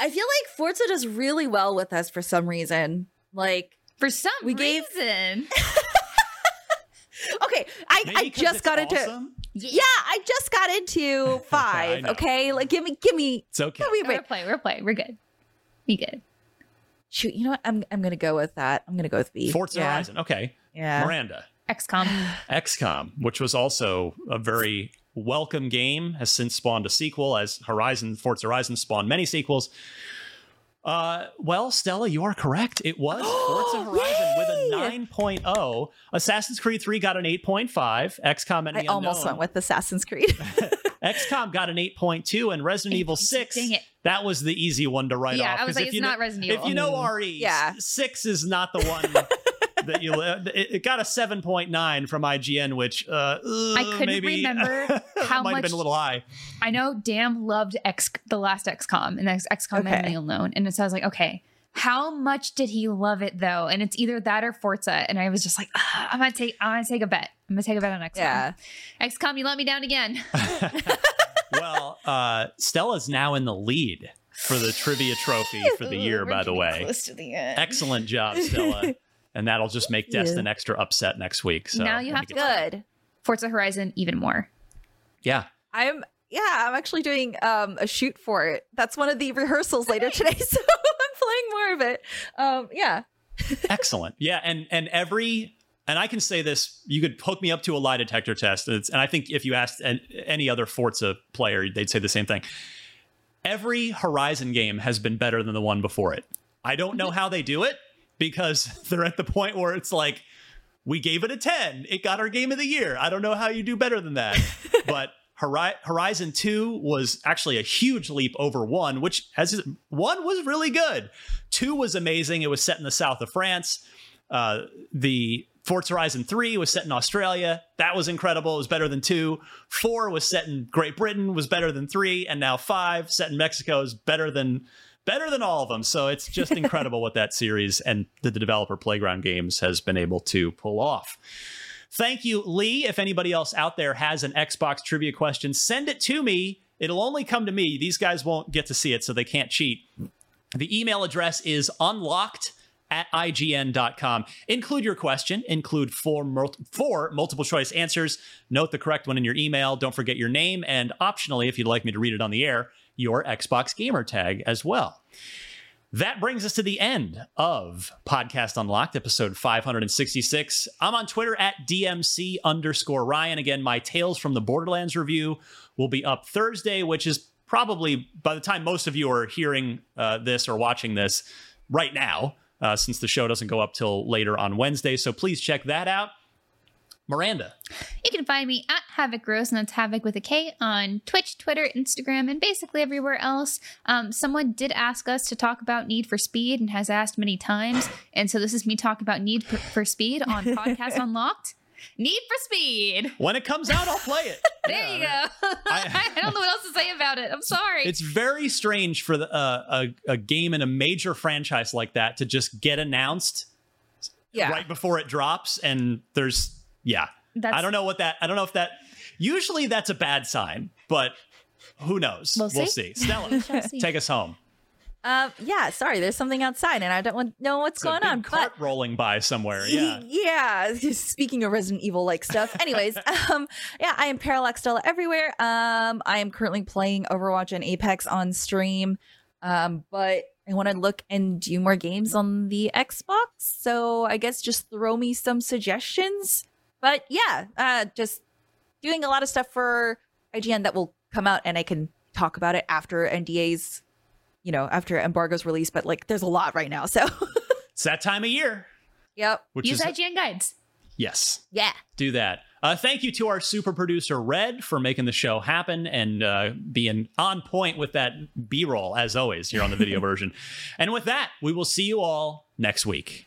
Speaker 3: I feel like Forza does really well with us for some reason. Like,
Speaker 2: for some
Speaker 3: we gave-
Speaker 2: reason.
Speaker 3: okay, I,
Speaker 1: Maybe
Speaker 3: I
Speaker 1: 'cause
Speaker 3: just
Speaker 1: it's
Speaker 3: got into.
Speaker 1: awesome?
Speaker 3: Yeah, I just got into five.
Speaker 1: know.
Speaker 3: okay, like give me, give me.
Speaker 1: It's okay.
Speaker 3: Give me a
Speaker 2: We're
Speaker 3: break.
Speaker 2: play. We're play. We're good. Be good.
Speaker 3: Shoot, you know what? I'm I'm gonna go with that. I'm gonna go with B.
Speaker 1: Forza
Speaker 3: yeah.
Speaker 1: Horizon. Okay.
Speaker 3: Yeah.
Speaker 1: Miranda.
Speaker 2: XCOM.
Speaker 1: XCOM, which was also a very welcome game, has since spawned a sequel, as Horizon, Forza Horizon spawned many sequels. Uh, well, Stella, you are correct. It was Forza Horizon with a 9.0. Assassin's Creed 3 got an 8.5. XCOM
Speaker 3: and
Speaker 1: I
Speaker 3: almost
Speaker 1: Unknown.
Speaker 3: went with Assassin's Creed.
Speaker 1: XCOM got an 8.2 and Resident Evil 6.
Speaker 2: Dang it.
Speaker 1: That was the easy one to write
Speaker 2: Yeah,
Speaker 1: off.
Speaker 2: I was
Speaker 1: 'cause
Speaker 2: like,
Speaker 1: if
Speaker 2: it's
Speaker 1: you know-
Speaker 2: not Resident
Speaker 1: If you know RE,
Speaker 3: Yeah.
Speaker 1: 6 is not the one that you it, it got a 7.9 from IGN, which uh,
Speaker 2: I couldn't
Speaker 1: maybe
Speaker 2: remember how
Speaker 1: might have been a little high.
Speaker 2: I know Dam loved X the last XCOM and X, XCOM
Speaker 3: Okay.
Speaker 2: Enemy Unknown, and so I was like, okay, how much did he love it though? And it's either that or Forza, and I was just like, "Ah, I'm gonna take, I'm gonna take a bet. I'm gonna take a bet on XCOM.
Speaker 3: yeah.
Speaker 2: XCOM, you let me down again.
Speaker 1: well, uh, Stella's now in the lead for the trivia trophy for the year,
Speaker 2: We're
Speaker 1: by the way.
Speaker 2: close to the end.
Speaker 1: Excellent job, Stella. and that'll just make
Speaker 3: you.
Speaker 1: Destin extra upset next week. So
Speaker 2: Now you have to
Speaker 1: get-
Speaker 3: Good.
Speaker 2: Forza Horizon even more.
Speaker 1: Yeah.
Speaker 3: I'm Yeah, I'm actually doing um, a shoot for it. That's one of the rehearsals later today, so I'm playing more of it. Um, yeah.
Speaker 1: Excellent. Yeah, and and every and I can say this, you could hook me up to a lie detector test, and, and I think if you asked an, any other Forza player, they'd say the same thing. Every Horizon game has been better than the one before it. I don't know how they do it because they're at the point where it's like we gave it a 10. It got our game of the year. I don't know how you do better than that. but Horizon 2 was actually a huge leap over 1, which has 1 was really good. 2 was amazing. It was set in the south of France. Uh, the Forza Horizon 3 was set in Australia. That was incredible. It was better than 2. 4 was set in Great Britain, was better than 3, and now 5 set in Mexico is better than better than all of them. So it's just incredible what that series and the developer Playground Games has been able to pull off. Thank you, Lee. If anybody else out there has an Xbox trivia question, send it to me. It'll only come to me. These guys won't get to see it, so they can't cheat. The email address is unlocked at ign.com. Include your question, include four, mul- four multiple choice answers. Note the correct one in your email. Don't forget your name, and optionally, if you'd like me to read it on the air, your Xbox gamer tag as well. That brings us to the end of Podcast Unlocked, episode 566. I'm on Twitter at DMC underscore Ryan. Again, my Tales from the Borderlands review will be up Thursday, which is probably by the time most of you are hearing uh, this or watching this right now, uh, since the show doesn't go up till later on Wednesday. So please check that out. Miranda.
Speaker 2: You can find me at Havok Rose, and that's Havoc with a K on Twitch, Twitter, Instagram, and basically everywhere else. Um, someone did ask us to talk about Need for Speed and has asked many times. And so this is me talking about Need for Speed on Podcast Unlocked. Need for Speed.
Speaker 1: When it comes out, I'll play it.
Speaker 2: there yeah, you go. I, I, don't know what else to say about it. I'm sorry.
Speaker 1: It's very strange for the, uh, a, a game in a major franchise like that to just get announced yeah. right before it drops. And there's yeah. That's, I don't know what that. I don't know if that. Usually that's a bad sign, but who knows?
Speaker 2: We'll,
Speaker 1: we'll
Speaker 2: see.
Speaker 1: see. Stella, see. take us home.
Speaker 3: Uh, yeah, sorry, there's something outside and I don't want know what's
Speaker 1: it's
Speaker 3: going on.
Speaker 1: Cart but rolling by somewhere. Yeah.
Speaker 3: yeah. Speaking of Resident Evil like stuff. Anyways, um, yeah, I am Parallax Stella everywhere. Um, I am currently playing Overwatch and Apex on stream. Um, but I want to look and do more games on the Xbox. So I guess just throw me some suggestions. But yeah, uh, just doing a lot of stuff for IGN that will come out and I can talk about it after NDA's, you know, after embargo's release. But like, there's a lot right now. So
Speaker 1: it's that time of year.
Speaker 3: Yep.
Speaker 2: Which Use is, IGN guides.
Speaker 1: Yes.
Speaker 3: Yeah.
Speaker 1: Do that. Uh, thank you to our super producer, Red, for making the show happen and uh, being on point with that B roll, as always, here on the video version. And with that, we will see you all next week.